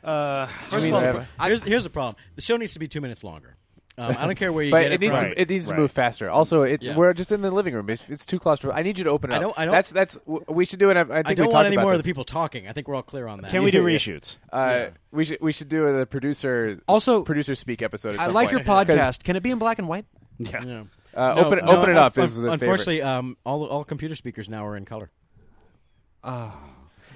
Speaker 3: Uh,
Speaker 4: First of all, the pro- here's, here's the problem. The show needs to be two minutes longer. Um, I don't care where you
Speaker 2: But
Speaker 4: get
Speaker 2: it
Speaker 4: it,
Speaker 2: needs
Speaker 4: from.
Speaker 2: To it needs to move faster. Also, it,
Speaker 4: Yeah.
Speaker 2: we're just in the living room. It's, it's too claustrophobic. I need you to open it
Speaker 4: I don't- I don't-
Speaker 2: That's that's we should do it. I, I think
Speaker 4: I don't
Speaker 2: talked
Speaker 4: want any
Speaker 2: about
Speaker 4: more of the people talking. I think we're all clear on that.
Speaker 3: can we do
Speaker 2: Yeah, yeah.
Speaker 3: reshoots?
Speaker 2: Uh, We should we should do the producer
Speaker 1: Also-
Speaker 2: producer speak episode. At
Speaker 1: I like
Speaker 2: point.
Speaker 1: your podcast. Can it be in black and white?
Speaker 3: Yeah.
Speaker 4: Yeah.
Speaker 2: Uh,
Speaker 4: No,
Speaker 2: open
Speaker 4: no,
Speaker 2: open it
Speaker 4: un-
Speaker 2: up is
Speaker 4: un-
Speaker 2: the
Speaker 4: unfortunately um, all all computer speakers now are in color.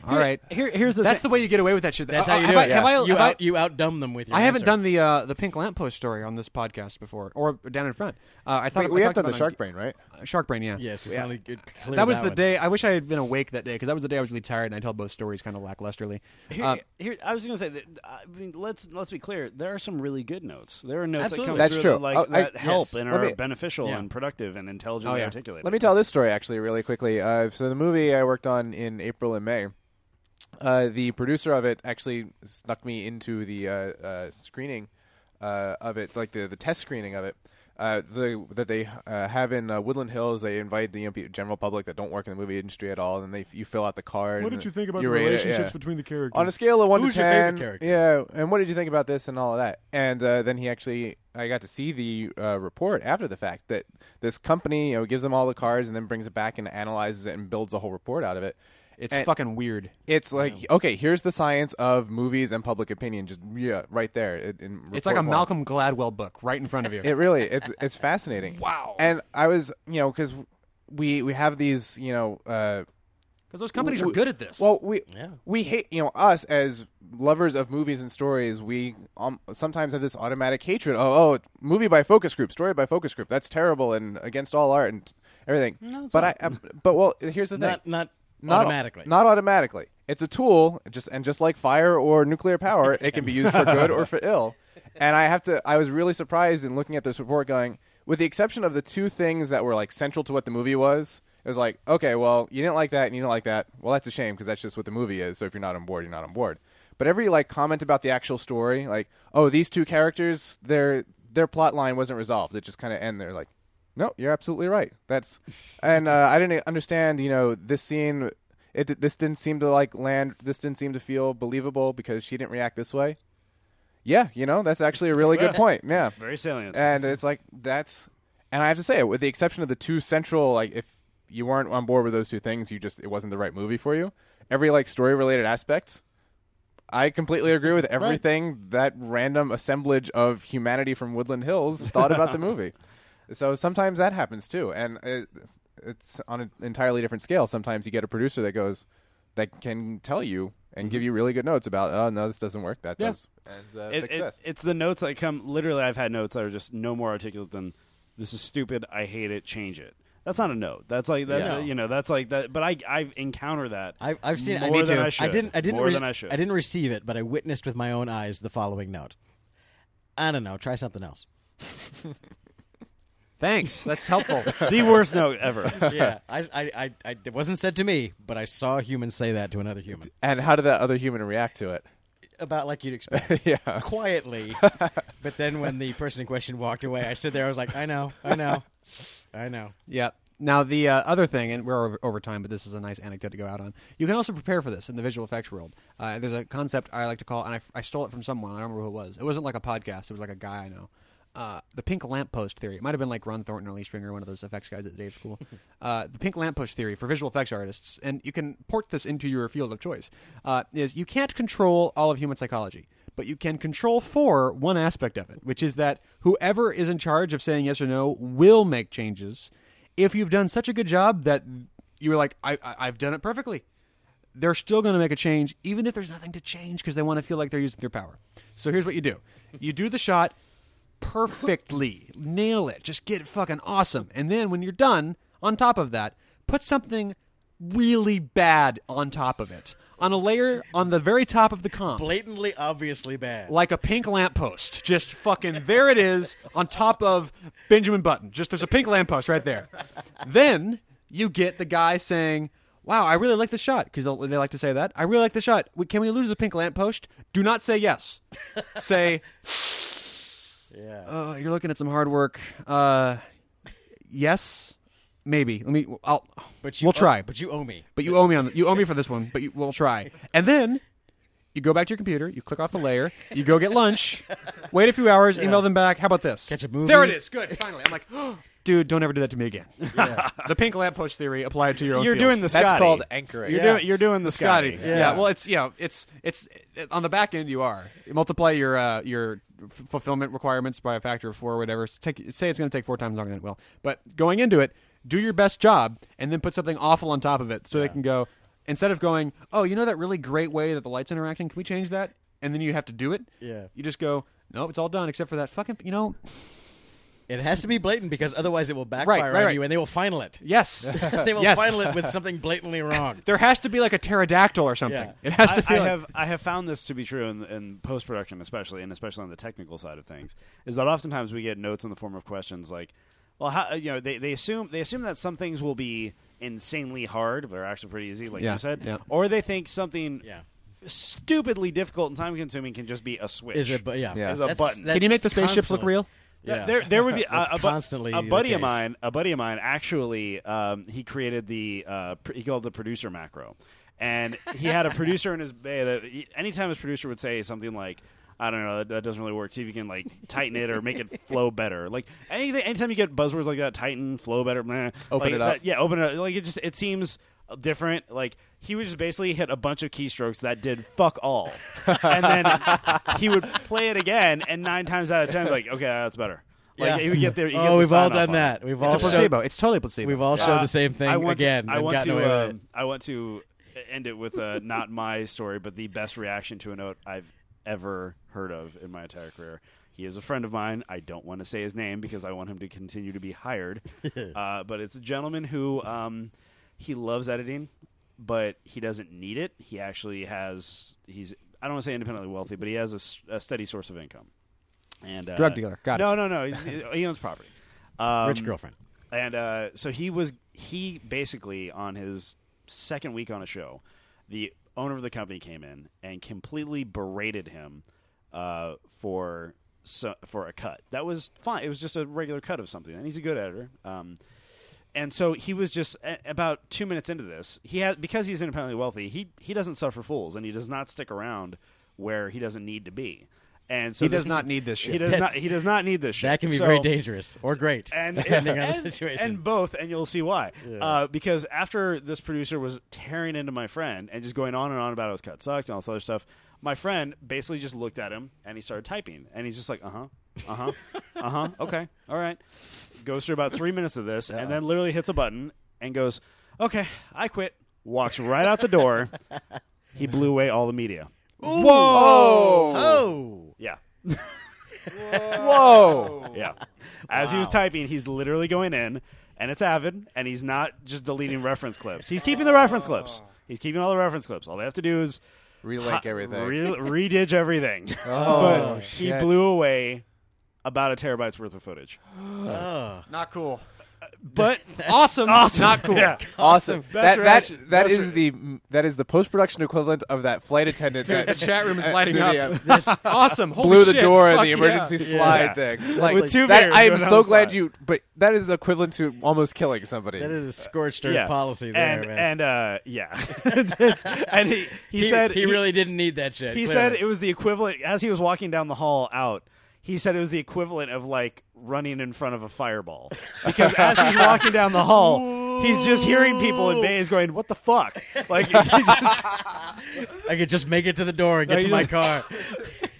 Speaker 1: All right.
Speaker 5: Here, here's the
Speaker 1: That's
Speaker 5: thing.
Speaker 1: the way you get away with that shit.
Speaker 4: That's
Speaker 1: Uh,
Speaker 4: how you
Speaker 1: have
Speaker 4: do
Speaker 1: I,
Speaker 4: it.
Speaker 1: Have I,
Speaker 4: you
Speaker 1: have I-
Speaker 4: out you outdumb them with your
Speaker 1: I haven't
Speaker 4: answer.
Speaker 1: done the uh, the pink lamppost story on this podcast before, or down in front. Uh, I thought
Speaker 2: Wait, we have
Speaker 1: talked
Speaker 2: done the Shark
Speaker 1: on-
Speaker 2: Brain, right?
Speaker 1: uh, Shark Brain, yeah.
Speaker 4: Yes, we finally get clear
Speaker 1: That was the
Speaker 4: one.
Speaker 1: day. I wish I had been awake that day because that was the day I was really tired and I told both stories kind of lacklusterly.
Speaker 3: Here,
Speaker 1: Uh,
Speaker 3: here, I was going to say that. I mean, let's let's be clear. There are some really good notes. There are notes
Speaker 4: Absolutely.
Speaker 3: that come
Speaker 2: That's
Speaker 3: through
Speaker 2: true.
Speaker 3: that, like
Speaker 2: Oh, I-
Speaker 3: that help
Speaker 4: yes.
Speaker 3: and are
Speaker 2: me-
Speaker 3: beneficial
Speaker 4: Yeah.
Speaker 3: and productive and intelligently
Speaker 1: Oh, yeah.
Speaker 3: articulated.
Speaker 2: Let me tell this story actually really quickly. Uh, so the movie I worked on in April and May uh, the producer of it actually snuck me into the uh, uh, screening uh, of it, like the the test screening of it. Uh, the that they uh, have in uh, Woodland Hills, they invite the general public that don't work in the movie industry at all, and they you fill out the card. what did you rate it, yeah.
Speaker 1: between the characters?
Speaker 2: on a scale of one
Speaker 4: Who's
Speaker 2: to
Speaker 4: your favorite
Speaker 2: ten?
Speaker 4: character?
Speaker 2: Yeah, and what did you think about this and all of that? And uh, then he actually, I got to see the uh, report after the fact that this company, you know, gives them all the cards and then brings it back and analyzes it and builds a whole report out of it.
Speaker 1: It's
Speaker 2: and-
Speaker 1: fucking weird.
Speaker 2: It's like okay, here's the science of movies and public opinion, just yeah, right there. In
Speaker 1: It's like a. Malcolm Gladwell book right in front of you.
Speaker 2: It really, it's it's fascinating.
Speaker 1: Wow.
Speaker 2: And I was, you know, because we we have these, you know, uh,
Speaker 1: Because those companies are good at this.
Speaker 2: well, we
Speaker 4: Yeah.
Speaker 2: we hate, you know, us as lovers of movies and stories. We um, sometimes have this automatic hatred. Oh, oh, movie by focus group, story by focus group. That's terrible and against all art and everything.
Speaker 4: No,
Speaker 2: but
Speaker 4: not.
Speaker 2: I, um, but well, here's the thing.
Speaker 4: Not not
Speaker 2: Not
Speaker 4: automatically.
Speaker 2: Not automatically. It's a tool, just and just like fire or nuclear power, it can be used for good or for ill. And I have to. I was really surprised in looking at this report, going, with the exception of the two things that were like central to what the movie was. It was like, okay, well, you didn't like that, and you didn't like that. Well, that's a shame because that's just what the movie is. So if you're not on board, you're not on board. But every like comment about the actual story, like, oh, these two characters, their their plot line wasn't resolved. It just kind of end there, like, no, you're absolutely right. That's, and uh, I didn't understand. You know, this scene, it this didn't seem to like land. This didn't seem to feel believable because she didn't react this way. Yeah, you know, that's actually a really good point. Yeah,
Speaker 3: Very salient.
Speaker 2: and it's like that's, and I have to say, with the exception of the two central, like if you weren't on board with those two things, you just it wasn't the right movie for you. Every like story related aspect. I completely agree with everything that random assemblage of humanity from Woodland Hills thought about the movie. So sometimes that happens too, and it, it's on an entirely different scale. Sometimes you get a producer that goes, that can tell you and give you really good notes about, oh no, this doesn't work, that
Speaker 1: Yeah.
Speaker 2: does, and uh,
Speaker 3: It-
Speaker 2: fix
Speaker 3: it-
Speaker 2: this.
Speaker 3: It's the notes that come. Literally, I've had notes that are just no more articulate than "This is stupid. I hate it. Change it." That's not a note. That's like that.
Speaker 4: Yeah.
Speaker 3: You know, that's like that. But I I've encountered that.
Speaker 4: I've, I've seen.
Speaker 3: more
Speaker 4: I, me
Speaker 3: than
Speaker 4: too.
Speaker 3: I should.
Speaker 4: didn't. I didn't.
Speaker 3: More
Speaker 4: re-
Speaker 3: than I should.
Speaker 4: I didn't receive it, but I witnessed with my own eyes the following note. I don't know. Try something else.
Speaker 1: Thanks. That's helpful.
Speaker 3: the worst note ever.
Speaker 4: yeah, I, I, I, I, it wasn't said to me, but I saw a human say that to another human
Speaker 2: and how did that other human react to it?
Speaker 4: about like you'd expect,
Speaker 2: yeah.
Speaker 4: quietly. but then when the person in question walked away, I stood there. I was like, I know, I know, I know.
Speaker 1: Yeah. Now the uh, other thing, and we're over, over time, but this is a nice anecdote to go out on. You can also prepare for this in the visual effects world. Uh, there's a concept I like to call, and I, I stole it from someone. I don't remember who it was. It wasn't like a podcast. It was like a guy I know. Uh, the pink lamppost theory. It might have been like Ron Thornton or Lee Stringer, one of those effects guys at the Dave School. uh, the pink lamppost theory for visual effects artists, and you can port this into your field of choice. Uh, is you can't control all of human psychology, but you can control for one aspect of it, which is that whoever is in charge of saying yes or no will make changes if you've done such a good job that you're like, I, I, I've done it perfectly, they're still going to make a change, even if there's nothing to change because they want to feel like they're using their power. So here's what you do you do the shot perfectly, nail it, just get it fucking awesome. And then when you're done, on top of that, put something really bad on top of it. On a layer on the very top of the comp
Speaker 4: Blatantly, obviously bad.
Speaker 1: like a pink lamppost. Just fucking there it is on top of Benjamin Button. Just there's a pink lamppost right there. Then you get the guy saying, "Wow, I really like the shot," because they like to say that. I really like the shot. Can we lose the pink lamppost? Do not say yes. say,
Speaker 4: yeah.
Speaker 1: "Oh, you're looking at some hard work." Uh, yes, maybe. Let me. I'll.
Speaker 4: but you
Speaker 1: we'll try.
Speaker 4: But you owe me.
Speaker 1: But you owe me on the, you owe me for this one. But you, we'll try. And then you go back to your computer. You click off the layer. You go get lunch. Wait a few hours. Email them back. How about this?
Speaker 4: Catch a movie.
Speaker 1: There it is. Good. Finally, I'm like, dude, don't ever do that to me again. the pink lamppost theory. Apply it to your own.
Speaker 3: You're
Speaker 1: field.
Speaker 3: doing the
Speaker 2: That's
Speaker 3: Scotty.
Speaker 2: called anchoring.
Speaker 3: You're
Speaker 1: Yeah.
Speaker 3: doing you're doing the
Speaker 1: Scotty.
Speaker 3: Scotty.
Speaker 1: Yeah. Well, it's you know, it's it's it, on the back end. You are you multiply your uh, your f- fulfillment requirements by a factor of four or whatever. Take, say it's going to take four times longer than it will. But going into it, do your best job, and then put something awful on top of it, so they can go instead of going, oh, you know that really great way that the lights interacting. Can we change that? And then you have to do it.
Speaker 4: Yeah.
Speaker 1: You just go, nope, it's all done except for that fucking. You know,
Speaker 4: It has to be blatant because otherwise it will backfire
Speaker 1: Right, right,
Speaker 4: on
Speaker 1: right.
Speaker 4: you, and they will final it.
Speaker 1: yes,
Speaker 4: they will
Speaker 1: Yes.
Speaker 4: final it with something blatantly wrong.
Speaker 1: there has to be like a pterodactyl or something.
Speaker 4: Yeah.
Speaker 1: It has to
Speaker 3: I,
Speaker 1: be.
Speaker 3: I
Speaker 1: like-
Speaker 3: have I have found this to be true in, in post production, especially and especially on the technical side of things, is that oftentimes we get notes in the form of questions like, "Well, how you know they, they assume they assume that some things will be insanely hard, but are actually pretty easy, like
Speaker 1: Yeah,
Speaker 3: you said,
Speaker 1: yeah.
Speaker 3: or they think something
Speaker 4: Yeah.
Speaker 3: stupidly difficult and time consuming can just be a switch.
Speaker 4: Is it? But yeah,
Speaker 2: Yeah.
Speaker 3: Is a
Speaker 4: That's-
Speaker 3: button.
Speaker 4: that's
Speaker 1: Can you make the spaceships look real?
Speaker 4: Yeah.
Speaker 3: There, there would be a, a,
Speaker 4: constantly
Speaker 3: a buddy of mine. A buddy of mine actually, um, he created the uh, pr- he called the producer macro, and he had a producer in his bay that he- anytime his producer would say something like. I don't know. That, that doesn't really work. See if you can like tighten it or make it flow better. Like anything, anytime you get buzzwords like that, tighten, flow better. Meh,
Speaker 2: Open
Speaker 3: like,
Speaker 2: it up.
Speaker 3: that- yeah, open it. up. Like it just it seems different. Like he would just basically hit a bunch of keystrokes that did fuck all, and then he would play it again, and nine times out of ten, like okay, that's better. Like
Speaker 4: Yeah.
Speaker 3: you would get there. You get
Speaker 4: Oh,
Speaker 3: the
Speaker 4: we've all done that. We've
Speaker 1: It's
Speaker 4: all
Speaker 1: a placebo.
Speaker 4: showed,
Speaker 1: It's totally placebo.
Speaker 4: we've all showed
Speaker 3: Uh,
Speaker 4: the same thing
Speaker 3: I want
Speaker 4: again.
Speaker 3: To, I want to.
Speaker 4: away with
Speaker 3: um,
Speaker 4: it.
Speaker 3: I want to end it with uh, not my story, but the best reaction to a note I've ever heard of in my entire career. He is a friend of mine. I don't want to say his name because I want him to continue to be hired. uh, but it's a gentleman who um, he loves editing, but he doesn't need it. He actually has. He's. I don't want to say independently wealthy, but he has a steady source of income. And uh,
Speaker 1: Drug dealer. Got it.
Speaker 3: no, no, no. He owns property. Um,
Speaker 4: Rich girlfriend.
Speaker 3: and uh, so he was he basically on his second week on a show, the owner of the company came in and completely berated him uh, for so, for a cut. That was fine. It was just a regular cut of something, and he's a good editor. Um, and so he was just a- about two minutes into this. He had because he's independently wealthy. He he doesn't suffer fools, and he does not stick around where he doesn't need to be. And so
Speaker 1: He does
Speaker 3: this-
Speaker 1: not need this
Speaker 3: He
Speaker 1: shit.
Speaker 3: does not. He does not need this shit.
Speaker 4: That can be
Speaker 3: So-
Speaker 4: very dangerous or great,
Speaker 3: and
Speaker 4: depending on the situation.
Speaker 3: and both, and you'll see why. Uh, because after this producer was tearing into my friend and just going on and on about how his cut sucked and all this other stuff, my friend basically just looked at him and he started typing, and he's just like, uh huh, uh huh, uh huh, okay, all right. Goes through about three minutes of this, and then literally hits a button and goes, okay, I quit. Walks right out the door. He blew away all the media.
Speaker 2: Whoa!
Speaker 4: oh, oh.
Speaker 3: Yeah.
Speaker 2: Whoa!
Speaker 3: Yeah. As he was typing, he's literally going in, and it's Avid, and he's not just deleting reference clips. He's keeping the reference clips. Oh. He's keeping all the reference clips. All they have to do is
Speaker 2: Relink
Speaker 3: ha-
Speaker 2: everything.
Speaker 3: re- redige everything.
Speaker 2: oh,
Speaker 3: but he
Speaker 2: shit.
Speaker 3: blew away about a terabyte's worth of footage.
Speaker 1: Not cool.
Speaker 3: But
Speaker 1: Awesome.
Speaker 3: awesome.
Speaker 1: Not cool.
Speaker 3: Yeah.
Speaker 2: Awesome.
Speaker 3: Best
Speaker 2: that that
Speaker 3: reaction-
Speaker 2: that
Speaker 3: best
Speaker 2: is
Speaker 3: re-
Speaker 2: the that is the post production equivalent of that flight attendant.
Speaker 1: Dude,
Speaker 2: that,
Speaker 1: the chat room is
Speaker 2: uh,
Speaker 1: lighting
Speaker 2: the-
Speaker 1: up. awesome. Holy
Speaker 2: blew the
Speaker 1: shit.
Speaker 2: door and
Speaker 1: Fuck
Speaker 2: the
Speaker 1: yeah.
Speaker 2: emergency
Speaker 4: Yeah.
Speaker 2: slide thing. It's like,
Speaker 3: With two
Speaker 2: that,
Speaker 3: beers
Speaker 2: I am
Speaker 3: going
Speaker 2: so glad
Speaker 3: slide.
Speaker 2: you. But that is equivalent to almost killing somebody.
Speaker 4: That is a scorched earth
Speaker 3: Yeah.
Speaker 4: policy there,
Speaker 3: and
Speaker 4: man.
Speaker 3: and uh, yeah, It's- and he, he
Speaker 4: he,
Speaker 3: said
Speaker 4: he, really didn't need that shit.
Speaker 3: He
Speaker 4: clearly.
Speaker 3: said it was the equivalent as he was walking down the hall out. He said it was the equivalent of like running in front of a fireball because as he's walking down the hall, he's just hearing people in bays going, "What the fuck?" Like he's just,
Speaker 4: I could just make it to the door and get to my
Speaker 3: just-
Speaker 4: car.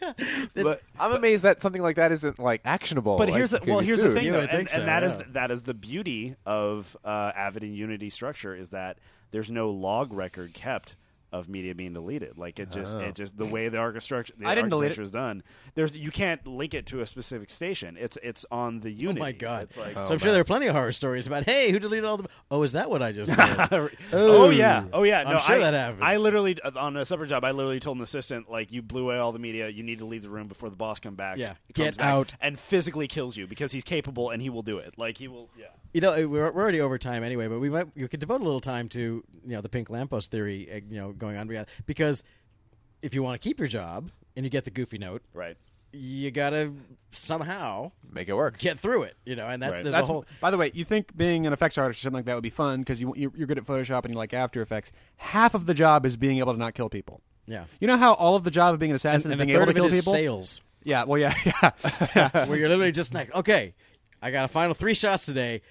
Speaker 3: but,
Speaker 2: I'm amazed that something like that isn't like actionable.
Speaker 3: but
Speaker 2: like,
Speaker 3: here's the well,
Speaker 2: be
Speaker 3: here's the thing,
Speaker 4: You
Speaker 3: though,
Speaker 4: would
Speaker 3: and,
Speaker 4: think so,
Speaker 3: and that is
Speaker 4: yeah.
Speaker 3: that is the beauty of uh, Avid and Unity structure is that there's no log record kept of media being deleted. Like it just
Speaker 2: Oh.
Speaker 3: it just the way the architecture the
Speaker 1: I didn't delete
Speaker 3: architecture is done. There's you can't link it to a specific station. It's it's on the
Speaker 4: unit.
Speaker 3: Oh
Speaker 4: my god!
Speaker 3: It's like
Speaker 2: Oh,
Speaker 4: so I'm sure there are plenty of horror stories about, hey, who deleted all the? Oh, is that what I just did?
Speaker 3: oh
Speaker 4: Oh.
Speaker 3: yeah, oh yeah.
Speaker 4: I'm sure
Speaker 3: I,
Speaker 4: that happens.
Speaker 3: I literally on a separate job. I literally told an assistant like, "You blew away all the media. You need to leave the room before the boss come back.
Speaker 4: Yeah.
Speaker 3: comes
Speaker 4: Get
Speaker 3: back
Speaker 4: out.
Speaker 3: and physically kills you because he's capable and he will do it. Like he will. Yeah.
Speaker 4: You know, we're, we're already over time anyway, but we might you could devote a little time to you know the pink lamppost theory, uh, you know, going on because if you want to keep your job and you get the goofy note,
Speaker 3: Right.
Speaker 4: you gotta somehow
Speaker 2: Make it work.
Speaker 4: get through it, you know, and that's
Speaker 3: Right.
Speaker 4: there's
Speaker 1: That's,
Speaker 4: a whole.
Speaker 1: by the way, you think being an effects artist or something like that would be fun because you, you're, good at Photoshop and you like After Effects. Half of the job is being able to not kill people.
Speaker 4: Yeah,
Speaker 1: You know how all of the job of being an assassin
Speaker 4: and,
Speaker 1: is
Speaker 4: and a
Speaker 1: being able to kill
Speaker 4: is
Speaker 1: people?
Speaker 4: sales,
Speaker 1: Yeah, well, yeah, yeah. yeah.
Speaker 4: where you're literally just like, okay, I got a final three shots today.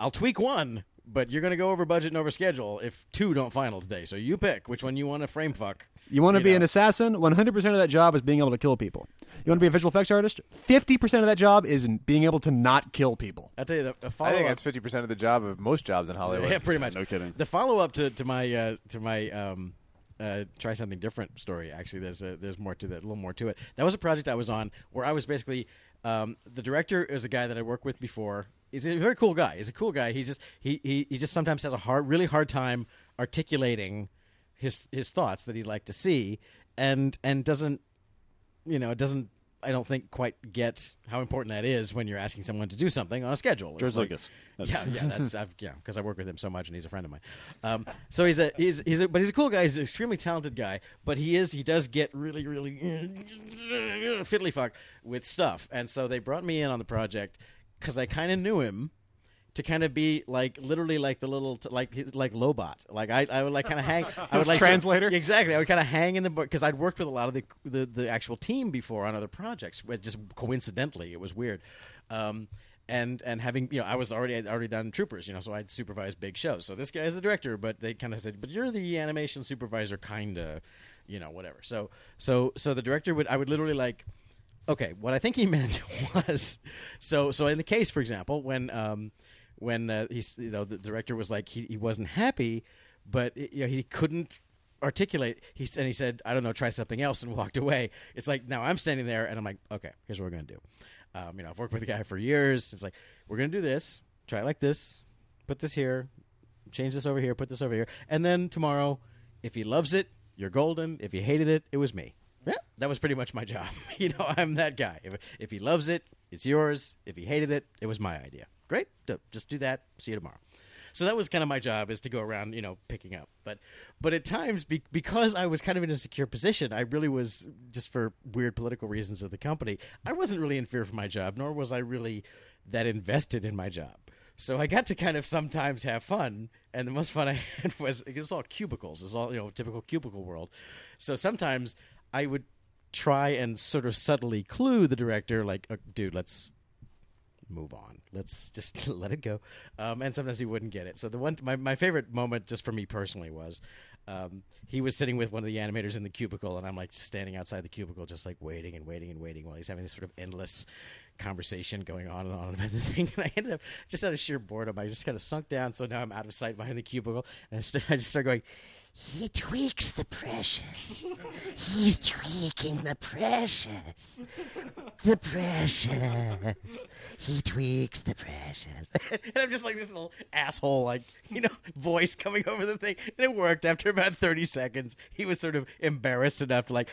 Speaker 4: I'll tweak one, but you're gonna go over budget and over schedule if two don't final today. So you pick which one you want to frame fuck.
Speaker 1: You want to be
Speaker 4: know.
Speaker 1: an assassin? 100% of that job is being able to kill people. You want to be a visual effects artist? 50% of that job is in being able to not kill people.
Speaker 4: I'll tell you the, the
Speaker 2: I think that's fifty percent of the job of most jobs in Hollywood.
Speaker 4: Yeah, pretty much.
Speaker 3: No kidding.
Speaker 4: The follow up to, to my uh, to my um, uh, try something different story. Actually, there's a, there's more to that, a little more to it. That was a project I was on where I was basically um, the director is a guy that I worked with before. He's a very cool guy. He's a cool guy. He just he, he, he just sometimes has a hard, really hard time articulating his his thoughts that he'd like to see, and and doesn't you know doesn't I don't think quite get how important that is when you're asking someone to do something on a schedule.
Speaker 3: George
Speaker 4: like-
Speaker 3: Lucas.
Speaker 4: yeah, yeah, that's I've, yeah, because I work with him so much and he's a friend of mine. Um, so he's a he's he's a, but he's a cool guy. He's an extremely talented guy. But he is he does get really really fiddly fuck with stuff. And so they brought me in on the project because I kind of knew him to kind of be like literally like the little t- like like Lobot. Like I, I would like kind of hang. I would like
Speaker 1: translator?
Speaker 4: exactly. I would kind of hang in the book because I'd worked with a lot of the, the the actual team before on other projects. Just coincidentally, it was weird. Um, and and having you know, I was already I'd already done Troopers, you know, so I'd supervise big shows. So this guy is the director, but they kind of said, but you're the animation supervisor, kind of, you know, whatever. So so so the director would I would literally like okay, what I think he meant was so so in the case, for example, when um, when uh, he's you know the director was like he, he wasn't happy, but you know he couldn't articulate. He and he said, I don't know, try something else, and walked away. It's like now I'm standing there and I'm like, okay, here's what we're gonna do. Um, you know, I've worked with the guy for years. It's like we're gonna do this, try it like this, put this here, change this over here, put this over here, and then tomorrow, if he loves it, you're golden. If he hated it, it was me. Yeah, that was pretty much my job. you know, I'm that guy. If if he loves it, it's yours. If he hated it, it was my idea. Great, just do that. See you tomorrow. So that was kind of my job is to go around, you know, picking up. But but at times be, because I was kind of in a secure position, I really was just for weird political reasons of the company. I wasn't really in fear for my job, nor was I really that invested in my job. So I got to kind of sometimes have fun, and the most fun I had was it was all cubicles. It's all you know, typical cubicle world. So sometimes I would try and sort of subtly clue the director, like, "Uh, "Dude, let's move on. Let's just let it go." Um, and sometimes he wouldn't get it. So the one, my my favorite moment, just for me personally, was um, he was sitting with one of the animators in the cubicle, and I'm like standing outside the cubicle, just like waiting and waiting and waiting while he's having this sort of endless conversation going on and on about the thing. And I ended up just out of sheer boredom, I just kind of sunk down. So now I'm out of sight behind the cubicle, and I, I just started going. He tweaks the precious. He's tweaking the precious. The precious. He tweaks the precious. and I'm just like this little asshole, like, you know, voice coming over the thing. And it worked after about 30 seconds. He was sort of embarrassed enough to, like,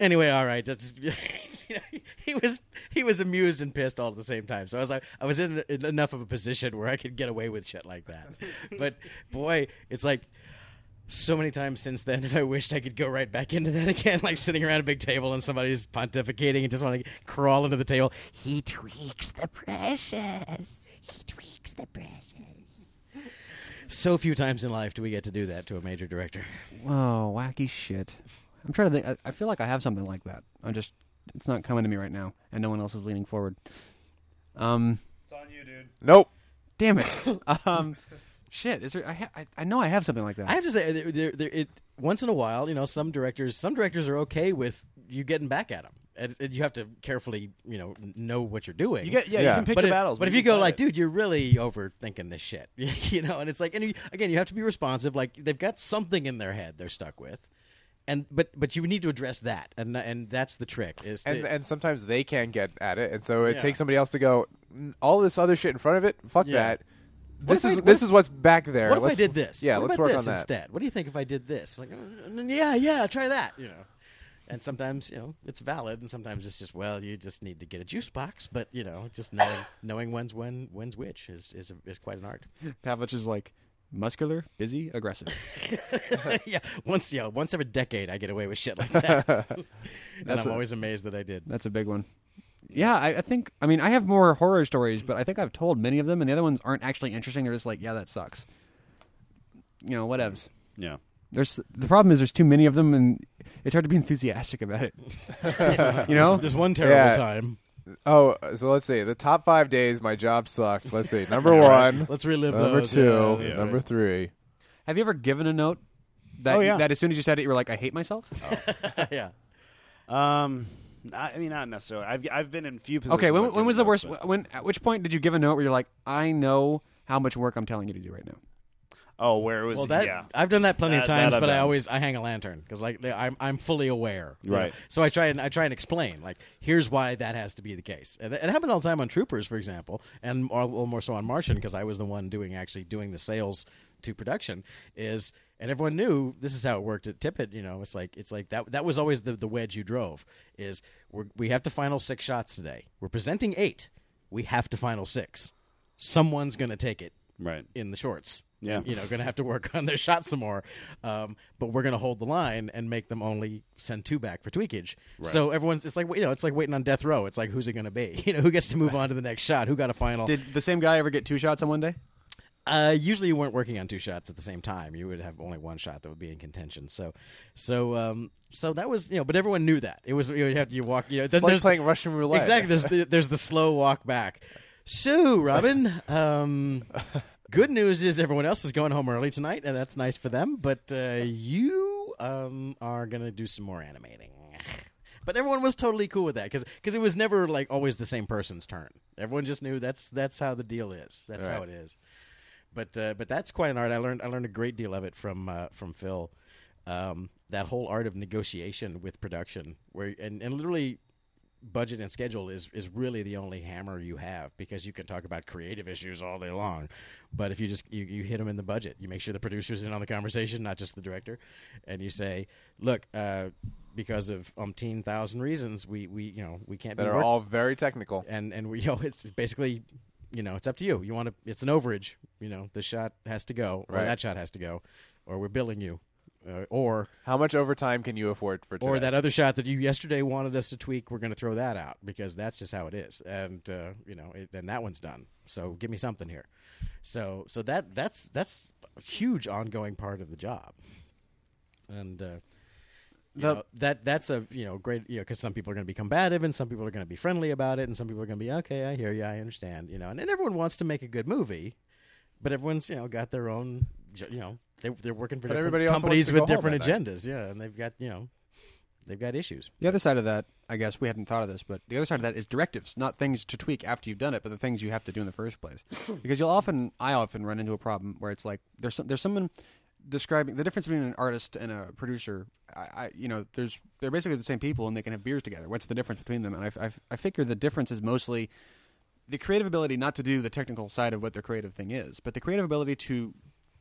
Speaker 4: anyway, all right. That's just, you know, he was he was amused and pissed all at the same time. So I was like, I was in, in enough of a position where I could get away with shit like that. But boy, it's like so many times since then have I wished I could go right back into that again, like sitting around a big table and somebody's pontificating and just want to crawl into the table. He tweaks the precious. He tweaks the precious. So few times in life do we get to do that to a major director.
Speaker 1: Whoa, wacky shit. I'm trying to think. I, I feel like I have something like that. I'm just, it's not coming to me right now, and no one else is leaning forward. Um,
Speaker 3: It's on you, dude.
Speaker 2: Nope.
Speaker 1: damn it. um, shit. Is there? I, ha- I I know I have something like that.
Speaker 4: I have to say, there, there, there, it once in a while, you know, some directors, some directors are okay with you getting back at them. And, and you have to carefully, you know, know what you're doing.
Speaker 3: You get yeah,
Speaker 2: Yeah.
Speaker 3: you can pick
Speaker 4: but
Speaker 3: the
Speaker 4: if,
Speaker 3: battles.
Speaker 4: But if
Speaker 3: you
Speaker 4: you go like,
Speaker 3: it.
Speaker 4: dude, you're really overthinking this shit, you know, and it's like, and you, again, you have to be responsive. Like they've got something in their head they're stuck with, and but but you need to address that, and and that's the trick is to
Speaker 2: And and sometimes they can get at it, and so it
Speaker 4: Yeah.
Speaker 2: takes somebody else to go. "Mm, All this other shit in front of it. Fuck
Speaker 4: Yeah.
Speaker 2: that.
Speaker 4: What
Speaker 2: This is
Speaker 4: I-
Speaker 2: this
Speaker 4: if-
Speaker 2: is what's back there.
Speaker 4: what if I
Speaker 2: Let's-
Speaker 4: did this?
Speaker 2: Yeah,
Speaker 4: what
Speaker 2: let's work on that.
Speaker 4: instead? What do you think if I did this? Like, "Uh, yeah, yeah, try that. You know. And sometimes, you know, it's valid, and sometimes it's just, well, you just need to get a juice box. But you know, just knowing knowing when's when when's which is is is quite an art.
Speaker 1: Pavlich is like muscular, busy, aggressive.
Speaker 4: yeah, once yeah, once every decade I get away with shit like that, and I'm
Speaker 1: a-
Speaker 4: always amazed that I did.
Speaker 1: That's a big one. Yeah, I, I think. I mean, I have more horror stories, but I think I've told many of them, and the other ones aren't actually interesting. They're just like, yeah, that sucks. You know, whatevs.
Speaker 3: yeah.
Speaker 1: There's the problem is there's too many of them, and it's hard to be enthusiastic about it. you know,
Speaker 4: There's one terrible
Speaker 2: Yeah.
Speaker 4: time.
Speaker 2: Oh, so let's see. The top five days my job sucked. Let's see. Number one,
Speaker 4: Let's relive
Speaker 2: number
Speaker 4: those.
Speaker 2: two,
Speaker 4: Yeah, that's
Speaker 2: number
Speaker 4: right.
Speaker 2: three.
Speaker 1: have you ever given a note that
Speaker 3: Oh, yeah.
Speaker 1: that as soon as you said it, you were like, I hate myself?
Speaker 4: yeah.
Speaker 3: Um, not, I mean, not necessarily. I've I've been in few positions.
Speaker 1: okay, when, when was the worst?
Speaker 3: but-
Speaker 1: When at which point did you give a note where you're like, I know how much work I'm telling you to do right now?
Speaker 3: Oh, where it was?
Speaker 4: Well, that
Speaker 3: yeah.
Speaker 4: I've done that plenty of times,
Speaker 3: that I've
Speaker 4: but I always I hang a lantern because like they- I'm I'm fully aware, you know.
Speaker 3: Right.
Speaker 4: So I try and I try and explain like here's why that has to be the case. And it it happened all the time on Troopers, for example, and a little more so on Martian because I was the one doing actually doing the sales to production. Is and everyone knew this is how it worked at Tippett. You know, it's like it's like that. That was always the the wedge you drove. Is we're, we have to final six shots today. We're presenting eight. We have to final six. Someone's going to take it
Speaker 3: Right.
Speaker 4: in the shorts.
Speaker 3: Yeah.
Speaker 4: you know, going to have to work on their shots some more. Um, but we're going to hold the line and make them only send two back for tweakage. So everyone's it's like you know it's like waiting on death row. It's like who's it going to be? You know, who gets to move on to the next shot? Who got a final?
Speaker 1: Did the same guy ever get two shots on one day?
Speaker 4: Uh, usually you weren't working on two shots at the same time. You would have only one shot that would be in contention. So, so, um, so that was you know, but everyone knew that it was you have to you walk. You know,
Speaker 2: It's like playing Russian roulette.
Speaker 4: exactly. There's the there's the slow walk back. So, Robin, um, good news is everyone else is going home early tonight, and that's nice for them. But uh, you um, are gonna do some more animating. But everyone was totally cool with that because because it was never like always the same person's turn. Everyone just knew that's that's how the deal is. That's how it is. But uh, but that's quite an art. I learned I learned a great deal of it from uh, from Phil. Um, that whole art of negotiation with production, where and, and literally budget and schedule is is really the only hammer you have because you can talk about creative issues all day long, but if you just you, you hit them in the budget, you make sure the producer's in on the conversation, not just the director, and you say, look, uh, because of umpteen thousand reasons, we we you know we can't
Speaker 2: that
Speaker 4: be
Speaker 2: are
Speaker 4: work-
Speaker 2: all very technical.
Speaker 4: and and we you know it's basically you know it's up to you. You want to it's an overage. You know the shot has to go or
Speaker 2: Right.
Speaker 4: that shot has to go, or we're billing you, uh, or
Speaker 2: How much overtime can you afford for today?
Speaker 4: or that other shot that you yesterday wanted us to tweak, we're going to throw that out because that's just how it is, and uh, you know, it, and that one's done. So give me something here. So so that that's that's a huge ongoing part of the job, and uh,
Speaker 1: The-
Speaker 4: know, that that's a you know great you know because some people are going to be combative and some people are going to be friendly about it and some people are going to be okay, I hear you, I understand, you know, and, and everyone wants to make a good movie, but everyone's you know got their own you know they they're working for different companies with different agendas, yeah, and they've got you know they've got issues.
Speaker 1: The other side of that, I guess we hadn't thought of this, but the other side of that is directives, not things to tweak after you've done it, but the things you have to do in the first place. because you'll often, I often run into a problem where it's like there's some, there's someone describing the difference between an artist and a producer. I, I you know, there's they're basically the same people and they can have beers together. What's the difference between them? And I, I, I figure the difference is mostly the creative ability not to do the technical side of what their creative thing is, but the creative ability to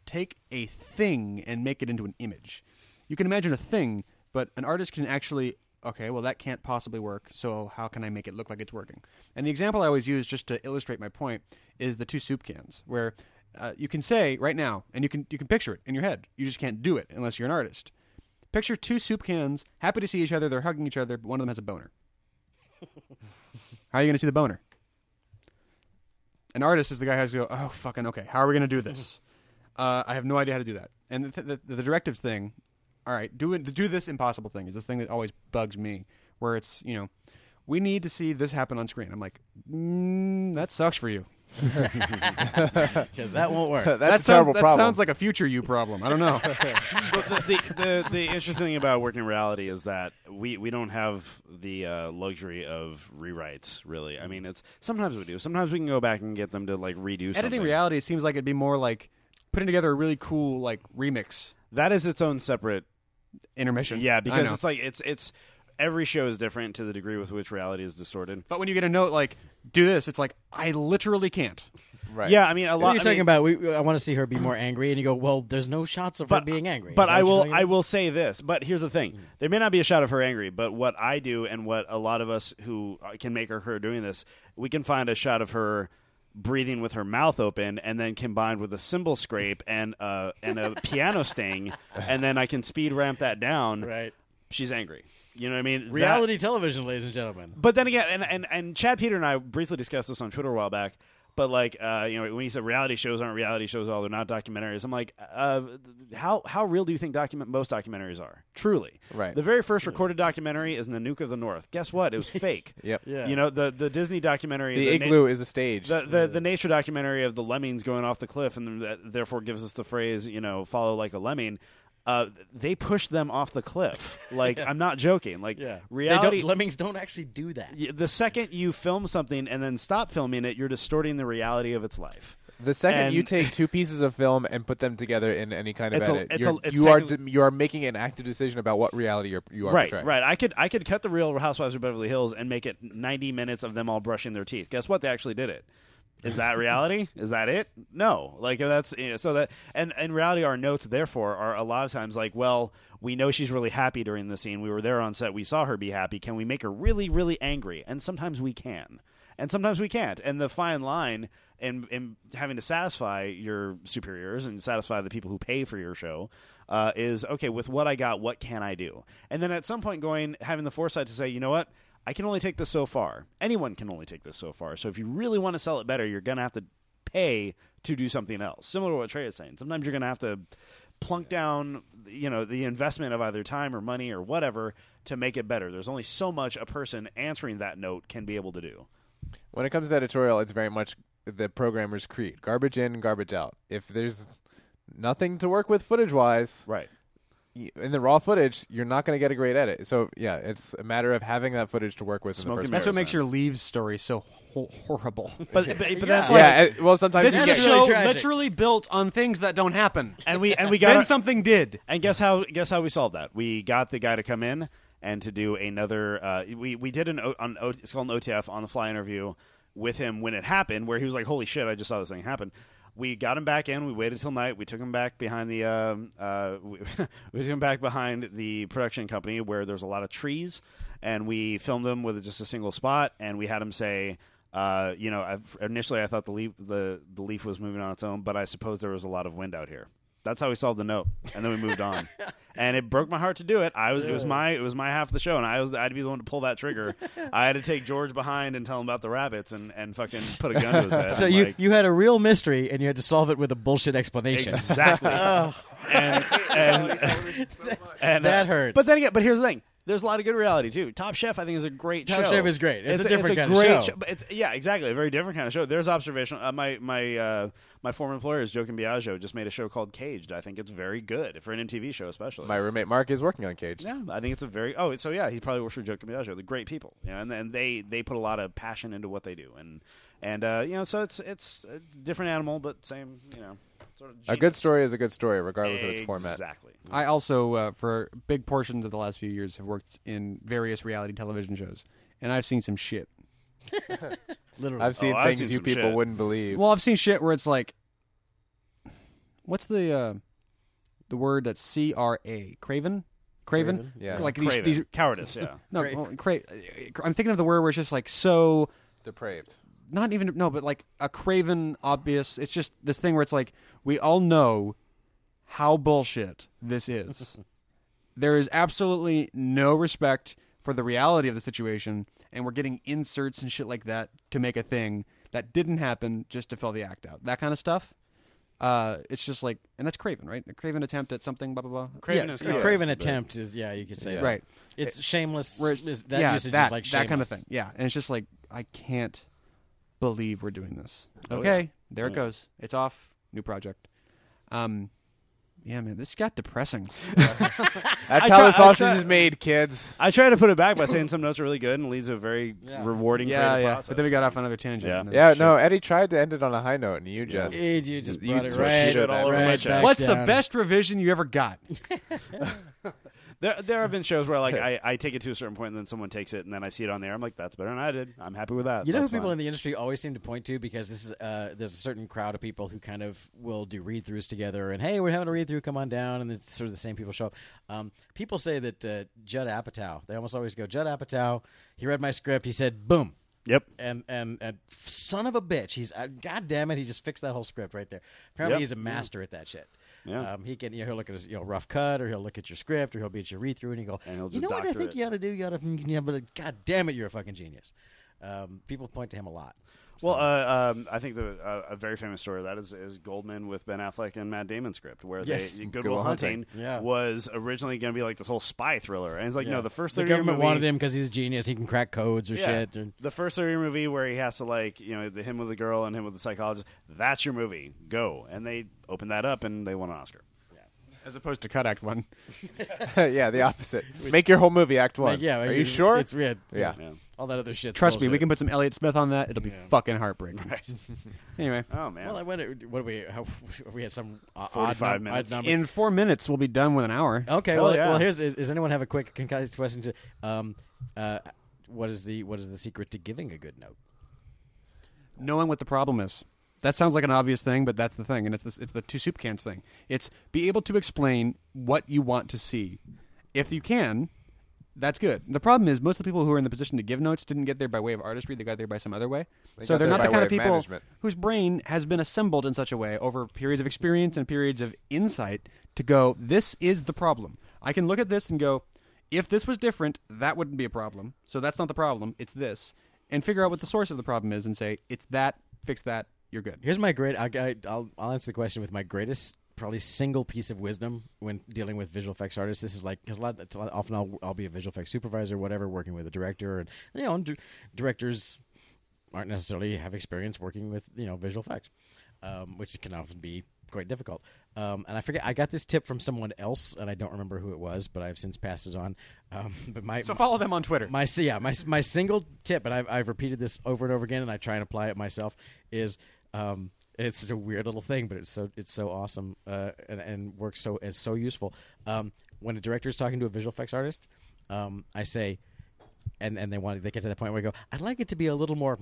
Speaker 1: take a thing and make it into an image. You can imagine a thing, but an artist can actually okay, well that can't possibly work. So how can I make it look like it's working? And the example I always use just to illustrate my point is the two soup cans, where uh, you can say right now, and you can you can picture it in your head. You just can't do it unless you're an artist. Picture two soup cans, happy to see each other. They're hugging each other, but one of them has a boner. how are you going to see the boner? An artist is the guy who has to go. Oh fucking okay. How are we going to do this? Uh, I have no idea how to do that. And the, the, the directives thing, all right, do it. Do this impossible thing is this thing that always bugs me, where it's you know, we need to see this happen on screen. I'm like, mm, that sucks for you.
Speaker 4: because that won't work.
Speaker 2: That's
Speaker 1: that
Speaker 2: a
Speaker 1: sounds,
Speaker 2: terrible
Speaker 1: that
Speaker 2: problem.
Speaker 1: sounds like a future you problem. I don't know.
Speaker 3: But the, the, the, the interesting thing about working reality is that we, we don't have the uh, luxury of rewrites. Really, I mean, it's sometimes we do. Sometimes we can go back and get them to like redo
Speaker 1: Editing
Speaker 3: something.
Speaker 1: reality seems like it'd be more like putting together a really cool like remix
Speaker 3: That is its own separate.
Speaker 1: intermission.
Speaker 3: Yeah, because it's like it's it's every show is different to the degree with which reality is distorted.
Speaker 1: But when you get a note like do this, it's like I literally can't.
Speaker 2: right.
Speaker 3: Yeah, I mean a
Speaker 4: What
Speaker 3: lot.
Speaker 4: are you
Speaker 3: I
Speaker 4: talking
Speaker 3: mean,
Speaker 4: about? We, I want to see her be more angry, and you go, "Well, there's no shots of her being angry."
Speaker 3: But
Speaker 4: Is that
Speaker 3: I will I will say this. But here's the thing: mm-hmm. there may not be a shot of her angry, but what I do and what a lot of us who uh, can make her her doing this, we can find a shot of her breathing with her mouth open, and then combined with a cymbal scrape and a, and a piano sting, and then I can speed ramp that down.
Speaker 4: right
Speaker 3: She's angry. You know what I mean? That-
Speaker 4: reality television, ladies and gentlemen.
Speaker 3: but then again, and, and, and Chad Peter and I briefly discussed this on Twitter a while back. But like, uh, you know, when he said reality shows aren't reality shows, all they're not documentaries. I'm like, uh, how how real do you think document most documentaries are? Truly,
Speaker 2: Right.
Speaker 3: The very first recorded documentary is Nanook of the North. Guess what? It was fake.
Speaker 2: Yep.
Speaker 4: Yeah.
Speaker 3: You know, the the Disney documentary,
Speaker 2: The
Speaker 3: na-
Speaker 2: igloo is a stage.
Speaker 3: the, the the nature documentary of the lemmings going off the cliff, and that therefore gives us the phrase, you know, follow like a lemming. Uh, they pushed them off the cliff. Like I'm not joking. Like
Speaker 4: Yeah,
Speaker 3: reality.
Speaker 4: They don't, lemmings don't actually do that.
Speaker 3: The second you film something and then stop filming it, you're distorting the reality of its life.
Speaker 2: The second
Speaker 3: And-
Speaker 2: you take two pieces of film and put them together in any kind of
Speaker 3: It's a-
Speaker 2: edit,
Speaker 3: it's
Speaker 2: you're,
Speaker 3: a- it's
Speaker 2: you are
Speaker 3: technically-
Speaker 2: you are making an active decision about what reality you're, you are
Speaker 3: right,
Speaker 2: portraying.
Speaker 3: right. I could I could cut the Real Housewives of Beverly Hills and make it 90 minutes of them all brushing their teeth. Guess what? They actually did it. Is that reality? Is that it? No. Like that's you know, so that and in reality, our notes therefore are a lot of times like, well, we know she's really happy during the scene. We were there on set. We saw her be happy. Can we make her really, really angry? And sometimes we can, and sometimes we can't. And the fine line in in having to satisfy your superiors and satisfy the people who pay for your show uh, is okay. With what I got, what can I do? And then at some point, going having the foresight to say, you know what. I can only take this so far. Anyone can only take this so far. So if you really want to sell it better, you're going to have to pay to do something else. Similar to what Trey is saying. Sometimes you're going to have to plunk down, you know, the investment of either time or money or whatever to make it better. There's only so much a person answering that note can be able to do.
Speaker 2: When it comes to editorial, it's very much the programmer's creed: garbage in, garbage out. If there's nothing to work with footage wise,
Speaker 3: Right.
Speaker 2: Y- in the raw footage, you're not going to get a great edit. So yeah, it's a matter of having that footage to work with.
Speaker 3: Smoke
Speaker 2: in
Speaker 3: and
Speaker 2: the
Speaker 1: That's what makes your leaves story so ho- horrible.
Speaker 3: But but, but that's
Speaker 2: place.
Speaker 3: like
Speaker 2: yeah. well, sometimes
Speaker 1: this is a
Speaker 2: get,
Speaker 4: really
Speaker 1: show
Speaker 4: tragic.
Speaker 1: literally built on things that don't happen.
Speaker 3: and we and we got
Speaker 1: then something did.
Speaker 3: And guess how? Guess how we solved that? We got the guy to come in and to do another. Uh, we we did an O- on o, it's called an OTF on the fly interview with him when it happened, where he was like, "Holy shit! I just saw this thing happen." We got him back in. We waited till night. We took him back behind the. Um, uh, we, we took him back behind the production company where there's a lot of trees, and we filmed him with just a single spot. And we had him say, uh, "You know, I've, initially I thought the leaf the the leaf was moving on its own, but I suppose there was a lot of wind out here." That's how we solved the note, and then we moved on. and it broke my heart to do it. I was it was my it was my half of the show, and I was I'd be the one to pull that trigger. I had to take George behind and tell him about the rabbits, and, and fucking put a gun to his head.
Speaker 4: So
Speaker 3: I'm
Speaker 4: you
Speaker 3: like,
Speaker 4: you had a real mystery and you had to solve it with a bullshit explanation.
Speaker 3: exactly, and and, and, uh,
Speaker 4: that hurts.
Speaker 3: But then again, but here's the thing. There's a lot of good reality too. Top Chef, I think, is a great show.
Speaker 4: Top
Speaker 3: show.
Speaker 4: Chef is great. It's a different kind of
Speaker 3: great
Speaker 4: show.
Speaker 3: but It's, yeah, exactly. A very different kind of show. There's observational. Uh, my my uh, my former employer is Joe Biagio. Just made a show called Caged. I think it's very good for an MTV show, especially.
Speaker 2: my roommate Mark is working on Caged.
Speaker 3: Yeah, I think it's a very oh, so yeah, he probably works for Joe Biagio. They're great people, you know, and and they they put a lot of passion into what they do, and and uh, you know, so it's it's a different animal, but same, you know, sort of
Speaker 2: A good story is a good story, regardless of its format.
Speaker 3: Exactly.
Speaker 1: I also, uh, for big portions of the last few years, have worked in various reality television shows, and I've seen some shit.
Speaker 4: Literally.
Speaker 2: I've seen
Speaker 3: Oh, I've
Speaker 2: things
Speaker 3: seen
Speaker 2: you people
Speaker 3: shit.
Speaker 2: wouldn't believe.
Speaker 1: Well, I've seen shit where it's like, what's the uh, the word that's C R A Craven, Craven,
Speaker 2: Craven? Yeah.
Speaker 1: like these
Speaker 3: Craven.
Speaker 1: these
Speaker 3: cowardice. Yeah.
Speaker 1: no,
Speaker 4: Cra-
Speaker 1: well, cra- I'm thinking of the word where it's just like so
Speaker 2: Depraved.
Speaker 1: Not even no, but like a craven obvious. It's just this thing where it's like we all know how bullshit this is. there is absolutely no respect for the reality of the situation, and we're getting inserts and shit like that to make a thing that didn't happen just to fill the act out. That kind of stuff. Uh, it's just like, and that's Craven, right? A Craven attempt at something, blah blah blah.
Speaker 3: Craven
Speaker 4: yeah,
Speaker 3: is
Speaker 4: a Craven
Speaker 3: but-
Speaker 4: attempt is yeah, you could say
Speaker 2: Yeah.
Speaker 4: that.
Speaker 1: Right.
Speaker 4: It's shameless.
Speaker 1: Where
Speaker 4: is, that
Speaker 1: yeah,
Speaker 4: usage
Speaker 1: that
Speaker 4: is like
Speaker 1: that kind of thing. Yeah, and it's just like I can't believe we're doing this. Okay, there it
Speaker 3: Yeah.
Speaker 1: goes. It's off. New project. Um, yeah, man, this got depressing.
Speaker 2: That's
Speaker 3: I
Speaker 2: how
Speaker 3: try-
Speaker 2: the
Speaker 3: I
Speaker 2: sausage
Speaker 3: try-
Speaker 2: is made, kids.
Speaker 3: I try to put it back by saying some notes are really good and leads to a very
Speaker 4: Yeah.
Speaker 3: rewarding
Speaker 1: yeah,
Speaker 3: creative
Speaker 1: yeah.
Speaker 3: process.
Speaker 1: But then we got off another tangent.
Speaker 3: Yeah.
Speaker 2: Yeah,
Speaker 1: shit.
Speaker 2: no, Eddie tried to end it on a high note, and you just
Speaker 4: Eh, you just
Speaker 2: You
Speaker 4: brought it
Speaker 2: just
Speaker 4: right,
Speaker 2: shit all over
Speaker 3: my chest.
Speaker 1: What's the best revision you ever got?
Speaker 3: There, there have been shows where like I, I take it to a certain point and then someone takes it and then I see it on there. I'm like, that's better than I did. I'm happy with that.
Speaker 4: You know who
Speaker 3: That's
Speaker 4: people
Speaker 3: fine.
Speaker 4: in the industry always seem to point to because this is uh, there's a certain crowd of people who kind of will do read throughs together and hey we're having a read through come on down and it's sort of the same people show up. Um, people say that uh, Judd Apatow they almost always go Judd Apatow he read my script he said boom
Speaker 3: Yep.
Speaker 4: and and and son of a bitch he's uh, god damn it he just fixed that whole script right there. Apparently
Speaker 3: Yep.
Speaker 4: he's a master at that shit.
Speaker 3: Yeah.
Speaker 4: Um, he can you know, he'll look at his you know rough cut or he'll look at your script or he'll be at your read through and he go
Speaker 3: And he'll
Speaker 4: you know what I think
Speaker 3: it."
Speaker 4: you ought to do you ought to but god damn it you're a fucking genius. Um, people point to him a lot.
Speaker 3: Well, uh, um, I think the uh, a very famous story of that is, is Goldman with Ben Affleck and Matt Damon script, where
Speaker 4: Yes.
Speaker 3: they,
Speaker 2: Good
Speaker 3: Goodwill
Speaker 2: Will
Speaker 3: Hunting,
Speaker 2: Hunting.
Speaker 4: Yeah.
Speaker 3: was originally going to be like this whole spy thriller, and it's like
Speaker 4: Yeah.
Speaker 3: no, the first
Speaker 4: the
Speaker 3: thirty year
Speaker 4: government
Speaker 3: movie,
Speaker 4: wanted him because he's a genius. He can crack codes or
Speaker 3: Yeah.
Speaker 4: shit. Or,
Speaker 3: The first thirty year movie where he has to like you know the him with the girl and him with the psychologist. That's your movie. Go, and they opened that up and they won an Oscar.
Speaker 1: As opposed to Cut Act One.
Speaker 2: yeah, the opposite. Make your whole movie Act One.
Speaker 4: Like, yeah,
Speaker 2: are
Speaker 4: like,
Speaker 2: you sure?
Speaker 4: It's weird.
Speaker 2: Yeah.
Speaker 3: Yeah.
Speaker 4: All that other shit.
Speaker 1: Trust me, we can put some Elliott Smith on that. It'll be
Speaker 3: Yeah.
Speaker 1: fucking heartbreaking.
Speaker 3: Right.
Speaker 1: Anyway,
Speaker 3: Oh man.
Speaker 4: Well, I wonder, what do we? How, we had some uh,
Speaker 3: 45
Speaker 4: odd num-
Speaker 3: minutes.
Speaker 4: odd number.
Speaker 1: in four minutes we'll be done with an hour.
Speaker 4: okay,
Speaker 3: Hell
Speaker 4: well,
Speaker 3: yeah.
Speaker 4: well, here's is, does anyone have a quick concise question to um, uh, what is the what is the secret to giving a good note?
Speaker 1: knowing what the problem is. That sounds like an obvious thing, but that's the thing, and it's this, it's the two soup cans thing. It's be able to explain what you want to see. If you can, that's good. The problem is most of the people who are in the position to give notes didn't get there by way of artistry; they got there by some other way.
Speaker 2: They
Speaker 1: so they're not the kind of
Speaker 2: of
Speaker 1: people
Speaker 2: management.
Speaker 1: whose brain has been assembled in such a way over periods of experience and periods of insight to go, this is the problem. I can look at this and go, if this was different, that wouldn't be a problem. So that's not the problem. It's this, and figure out what the source of the problem is, and say it's that. Fix that. You're good.
Speaker 4: Here's my great. I, I, I'll I'll answer the question with my greatest, probably single piece of wisdom when dealing with visual effects artists. This is like because a lot it's a lot- often I'll I'll be a visual effects supervisor, whatever, working with a director, and you know, d- directors aren't necessarily have experience working with you know visual effects, um, which can often be quite difficult. Um, and I forget I got this tip from someone else, and I don't remember who it was, but I've since passed it on. Um, but my
Speaker 1: So follow them on Twitter.
Speaker 4: my yeah my my single tip, and I've I've repeated this over and over again, and I try and apply it myself. Is um, it's such a weird little thing, but it's so it's so awesome uh, and, and works so it's so useful. Um, when a director is talking to a visual effects artist, um, I say, and and they want they get to that point where I go, I'd like it to be a little more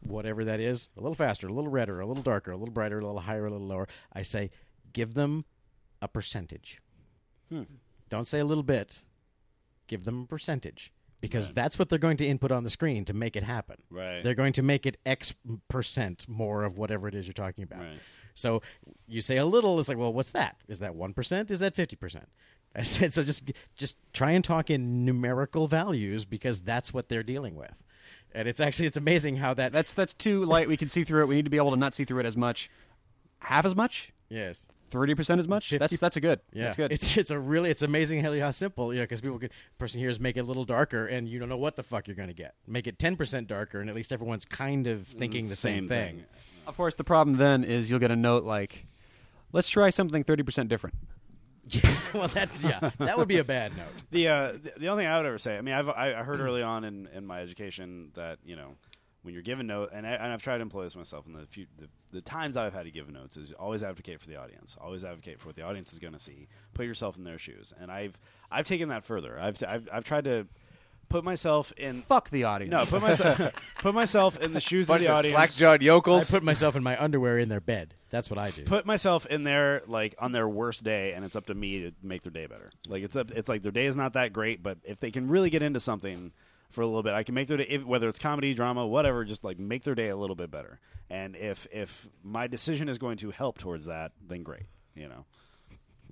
Speaker 4: whatever that is, a little faster, a little redder, a little darker, a little brighter, a little higher, a little lower. I say, give them a percentage. Don't say a little bit. Give them a percentage because that's what they're going to input on the screen to make it happen.
Speaker 3: Right.
Speaker 4: They're going to make it X percent more of whatever it is you're talking about.
Speaker 3: Right.
Speaker 4: So you say a little, it's like, well, what's that? Is that one percent? Is that fifty percent? I said so. Just just try and talk in numerical values because that's what they're dealing with. And it's actually it's amazing how that
Speaker 1: That's that's too light. We can see through it. We need to be able to not see through it as much. Half as much,
Speaker 4: yes
Speaker 1: thirty percent as much.
Speaker 4: 50
Speaker 1: That's that's a good.
Speaker 4: Yeah,
Speaker 1: That's good.
Speaker 4: It's it's a really it's amazing how, how simple you know because people could person here is make it a little darker and you don't know what the fuck you're going to get. Make it ten percent darker and at least everyone's kind of thinking the same, thing.
Speaker 1: Of course, the problem then is you'll get a note like, "Let's try something thirty percent different."
Speaker 4: well, that's yeah, that would be a bad note.
Speaker 3: The, uh, the the only thing I would ever say, I mean, I've I I heard early on in, in my education that you know when you're given notes, and, I, and I've tried to employ this myself in the few the, the times I've had to give notes is always advocate for the audience, always advocate for what the audience is going to see, put yourself in their shoes, and I've I've taken that further. I've t- I've, I've tried to put myself in.
Speaker 1: Fuck the audience.
Speaker 3: No, put myself put myself in the shoes
Speaker 2: Bunch
Speaker 3: of the
Speaker 2: of
Speaker 3: audience.
Speaker 2: slack-jawed yokels.
Speaker 4: I
Speaker 2: yokels.
Speaker 4: put myself in my underwear in their bed. That's what I do.
Speaker 3: put myself in their like on their worst day and it's up to me to make their day better like it's up it's like their day is not that great but if they can really get into something for a little bit i can make their day if, whether it's comedy drama whatever just like make their day a little bit better and if if my decision is going to help towards that then great you know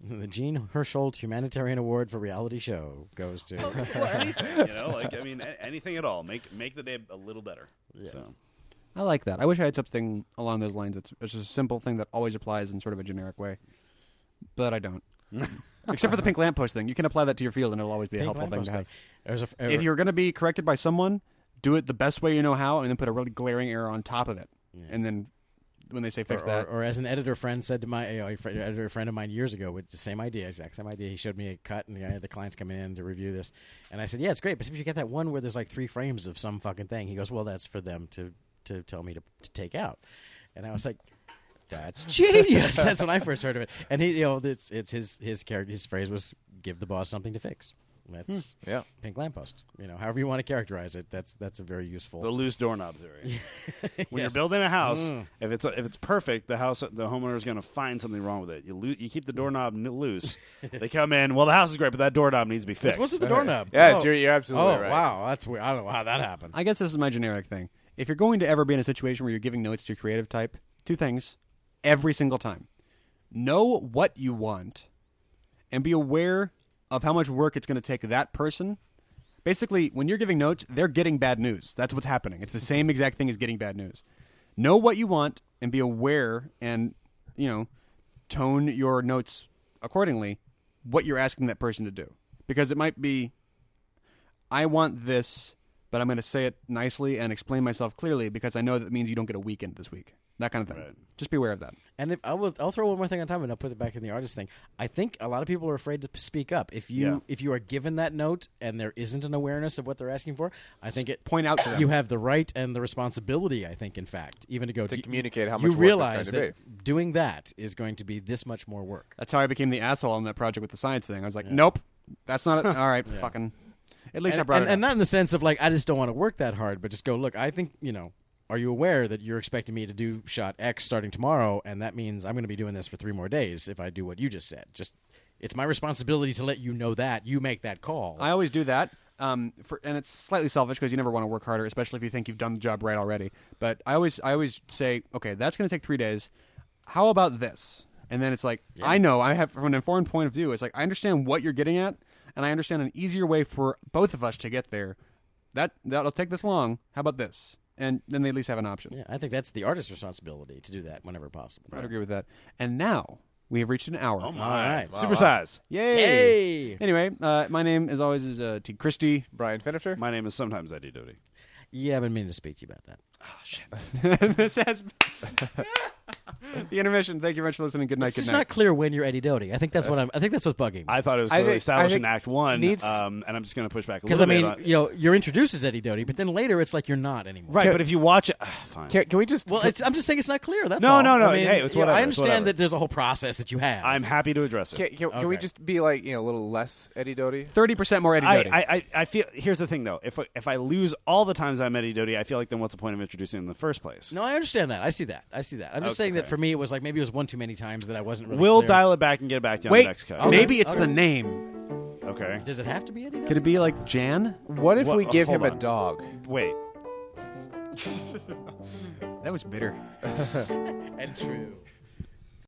Speaker 4: the Jean Hersholt Humanitarian Award for Reality Show goes to.
Speaker 3: well, anything you know like i mean a- anything at all make make the day a little better so
Speaker 1: I like that. I wish I had something along those lines. That's it's just a simple thing that always applies in sort of a generic way, but I don't. Except for the pink lamppost thing, you can apply that to your field, and it'll always be a
Speaker 4: Pink
Speaker 1: helpful thing to have.
Speaker 4: A,
Speaker 1: If er, you're going to be corrected by someone, do it the best way you know how, and then put a really glaring error on top of it, and then when they say fix
Speaker 4: or,
Speaker 1: that,
Speaker 4: Or, or as an editor friend said to my you know, editor friend of mine years ago with the same idea, exact same idea. He showed me a cut, and you know, the clients come in to review this, and I said, "Yeah, it's great, but if you get that one where there's like three frames of some fucking thing," he goes, "Well, that's for them to to tell me to, to take out," and I was like. That's genius. That's when I first heard of it. And he, you know, it's it's his his character. His phrase was, "Give the boss something to fix." That's
Speaker 2: yeah.
Speaker 4: pink lamppost. You know, however you want to characterize it. That's that's a very useful.
Speaker 3: the loose doorknob theory. When you're building a house,
Speaker 4: Mm.
Speaker 3: if it's if it's perfect, the house the homeowner is going to find something wrong with it. You loo- you keep the doorknob n- loose. they come in. Well, the house is great, but that doorknob needs to be fixed.
Speaker 4: What's with the doorknob?
Speaker 2: Yes,
Speaker 4: Oh.
Speaker 2: you're, you're absolutely
Speaker 4: Oh
Speaker 2: right.
Speaker 4: wow, that's weird. I don't know how that happened.
Speaker 1: I guess this is my generic thing. If you're going to ever be in a situation where you're giving notes to your creative type, two things every single time. Know what you want and be aware of how much work it's going to take that person. Basically, when you're giving notes, they're getting bad news. That's what's happening. It's the same exact thing as getting bad news. Know what you want and be aware and, you know, tone your notes accordingly what you're asking that person to do. Because it might be I want this, but I'm going to say it nicely and explain myself clearly because I know that means you don't get a weekend this week. That kind of thing.
Speaker 3: Right.
Speaker 1: Just be aware of that.
Speaker 4: And if I will, I'll throw one more thing on top and I'll put it back in the artist thing. I think a lot of people are afraid to speak up. If you
Speaker 3: Yeah.
Speaker 4: if you are given that note and there isn't an awareness of what they're asking for, I think it
Speaker 1: Point out to them.
Speaker 4: you have the right and the responsibility. I think, in fact, even to go
Speaker 2: To
Speaker 4: you-
Speaker 2: communicate how
Speaker 4: you
Speaker 2: much work
Speaker 4: realize
Speaker 2: going to
Speaker 4: that doing that is going to be this much more work.
Speaker 1: That's how I became the asshole on that project with the science thing. I was like, nope, that's not it. All right, fucking. At least
Speaker 4: and,
Speaker 1: I brought
Speaker 4: and,
Speaker 1: it
Speaker 4: and not in the sense of like I just don't want to work that hard, but just go look. I think you know are you aware that you're expecting me to do shot X starting tomorrow, and that means I'm going to be doing this for three more days if I do what you just said. Just it's my responsibility to let you know that you make that call.
Speaker 1: I always do that. Um, for, and it's slightly selfish because you never want to work harder, especially if you think you've done the job right already. But I always, I always say, okay, that's going to take three days. How about this? And then it's like, I know I have from an informed point of view. It's like I understand what you're getting at, and I understand an easier way for both of us to get there. That that'll take this long. How about this? And then they at least have an option.
Speaker 4: yeah, I think that's the artist's responsibility to do that whenever possible.
Speaker 1: I'd agree with that. And now we have reached an hour.
Speaker 3: Oh my!
Speaker 4: All right.
Speaker 3: Supersize.
Speaker 1: Yay!
Speaker 4: Hey!
Speaker 1: Anyway, uh, my name, as always, is uh, T. Christie.
Speaker 2: Brian Finifter.
Speaker 3: My name is sometimes Eddie Doty.
Speaker 4: Yeah, I've been meaning to speak to you about that. Oh shit!
Speaker 1: this has the intermission. Thank you very much for listening. Good night.
Speaker 4: It's
Speaker 1: Good
Speaker 4: just
Speaker 1: night.
Speaker 4: not clear when you're Eddie Doty. I think that's what I'm. I think that's what's bugging me.
Speaker 3: I thought it was
Speaker 2: I
Speaker 3: clearly
Speaker 2: think-
Speaker 3: established in
Speaker 2: think
Speaker 3: Act One,
Speaker 2: needs-
Speaker 3: um, and I'm just going to push back a
Speaker 4: Because
Speaker 3: little
Speaker 4: I mean,
Speaker 3: bit. on-
Speaker 4: you know, you're introduced as Eddie Doty, but then later it's like you're not anymore.
Speaker 3: right?
Speaker 2: Can-
Speaker 3: but if you watch it, fine.
Speaker 2: Can, can we just?
Speaker 4: Well, it's, I'm just saying it's not clear. That's
Speaker 3: No,
Speaker 4: all.
Speaker 3: no, no.
Speaker 4: I mean,
Speaker 3: Hey, it's
Speaker 4: yeah,
Speaker 3: whatever.
Speaker 4: I
Speaker 3: It's
Speaker 4: understand
Speaker 3: whatever.
Speaker 4: that there's a whole process that you have.
Speaker 3: I'm happy to address it.
Speaker 2: can, can, can we
Speaker 4: Okay.
Speaker 2: just be like you know a little less Eddie Doty?
Speaker 1: Thirty percent more Eddie
Speaker 3: I,
Speaker 1: Doty.
Speaker 3: I, I, I feel. Here's the thing, though. If I, if I lose all the times I'm Eddie Doty, I feel like then what's the point of introducing him in the first place?
Speaker 4: no, I understand that. I see that. I see that. I'm just saying that for me, it was like maybe it was one too many times that I wasn't really.
Speaker 3: We'll
Speaker 4: clear.
Speaker 3: dial it back and get it back down
Speaker 1: Wait,
Speaker 3: to next cut.
Speaker 4: Okay.
Speaker 1: maybe it's
Speaker 4: Okay.
Speaker 1: the name.
Speaker 3: Okay.
Speaker 4: Does it have to be Eddie?
Speaker 1: Could it be like Jan?
Speaker 2: What if
Speaker 3: What-
Speaker 2: we give
Speaker 3: hold
Speaker 2: him a
Speaker 3: on.
Speaker 2: dog?
Speaker 3: Wait.
Speaker 1: That was bitter.
Speaker 4: and true.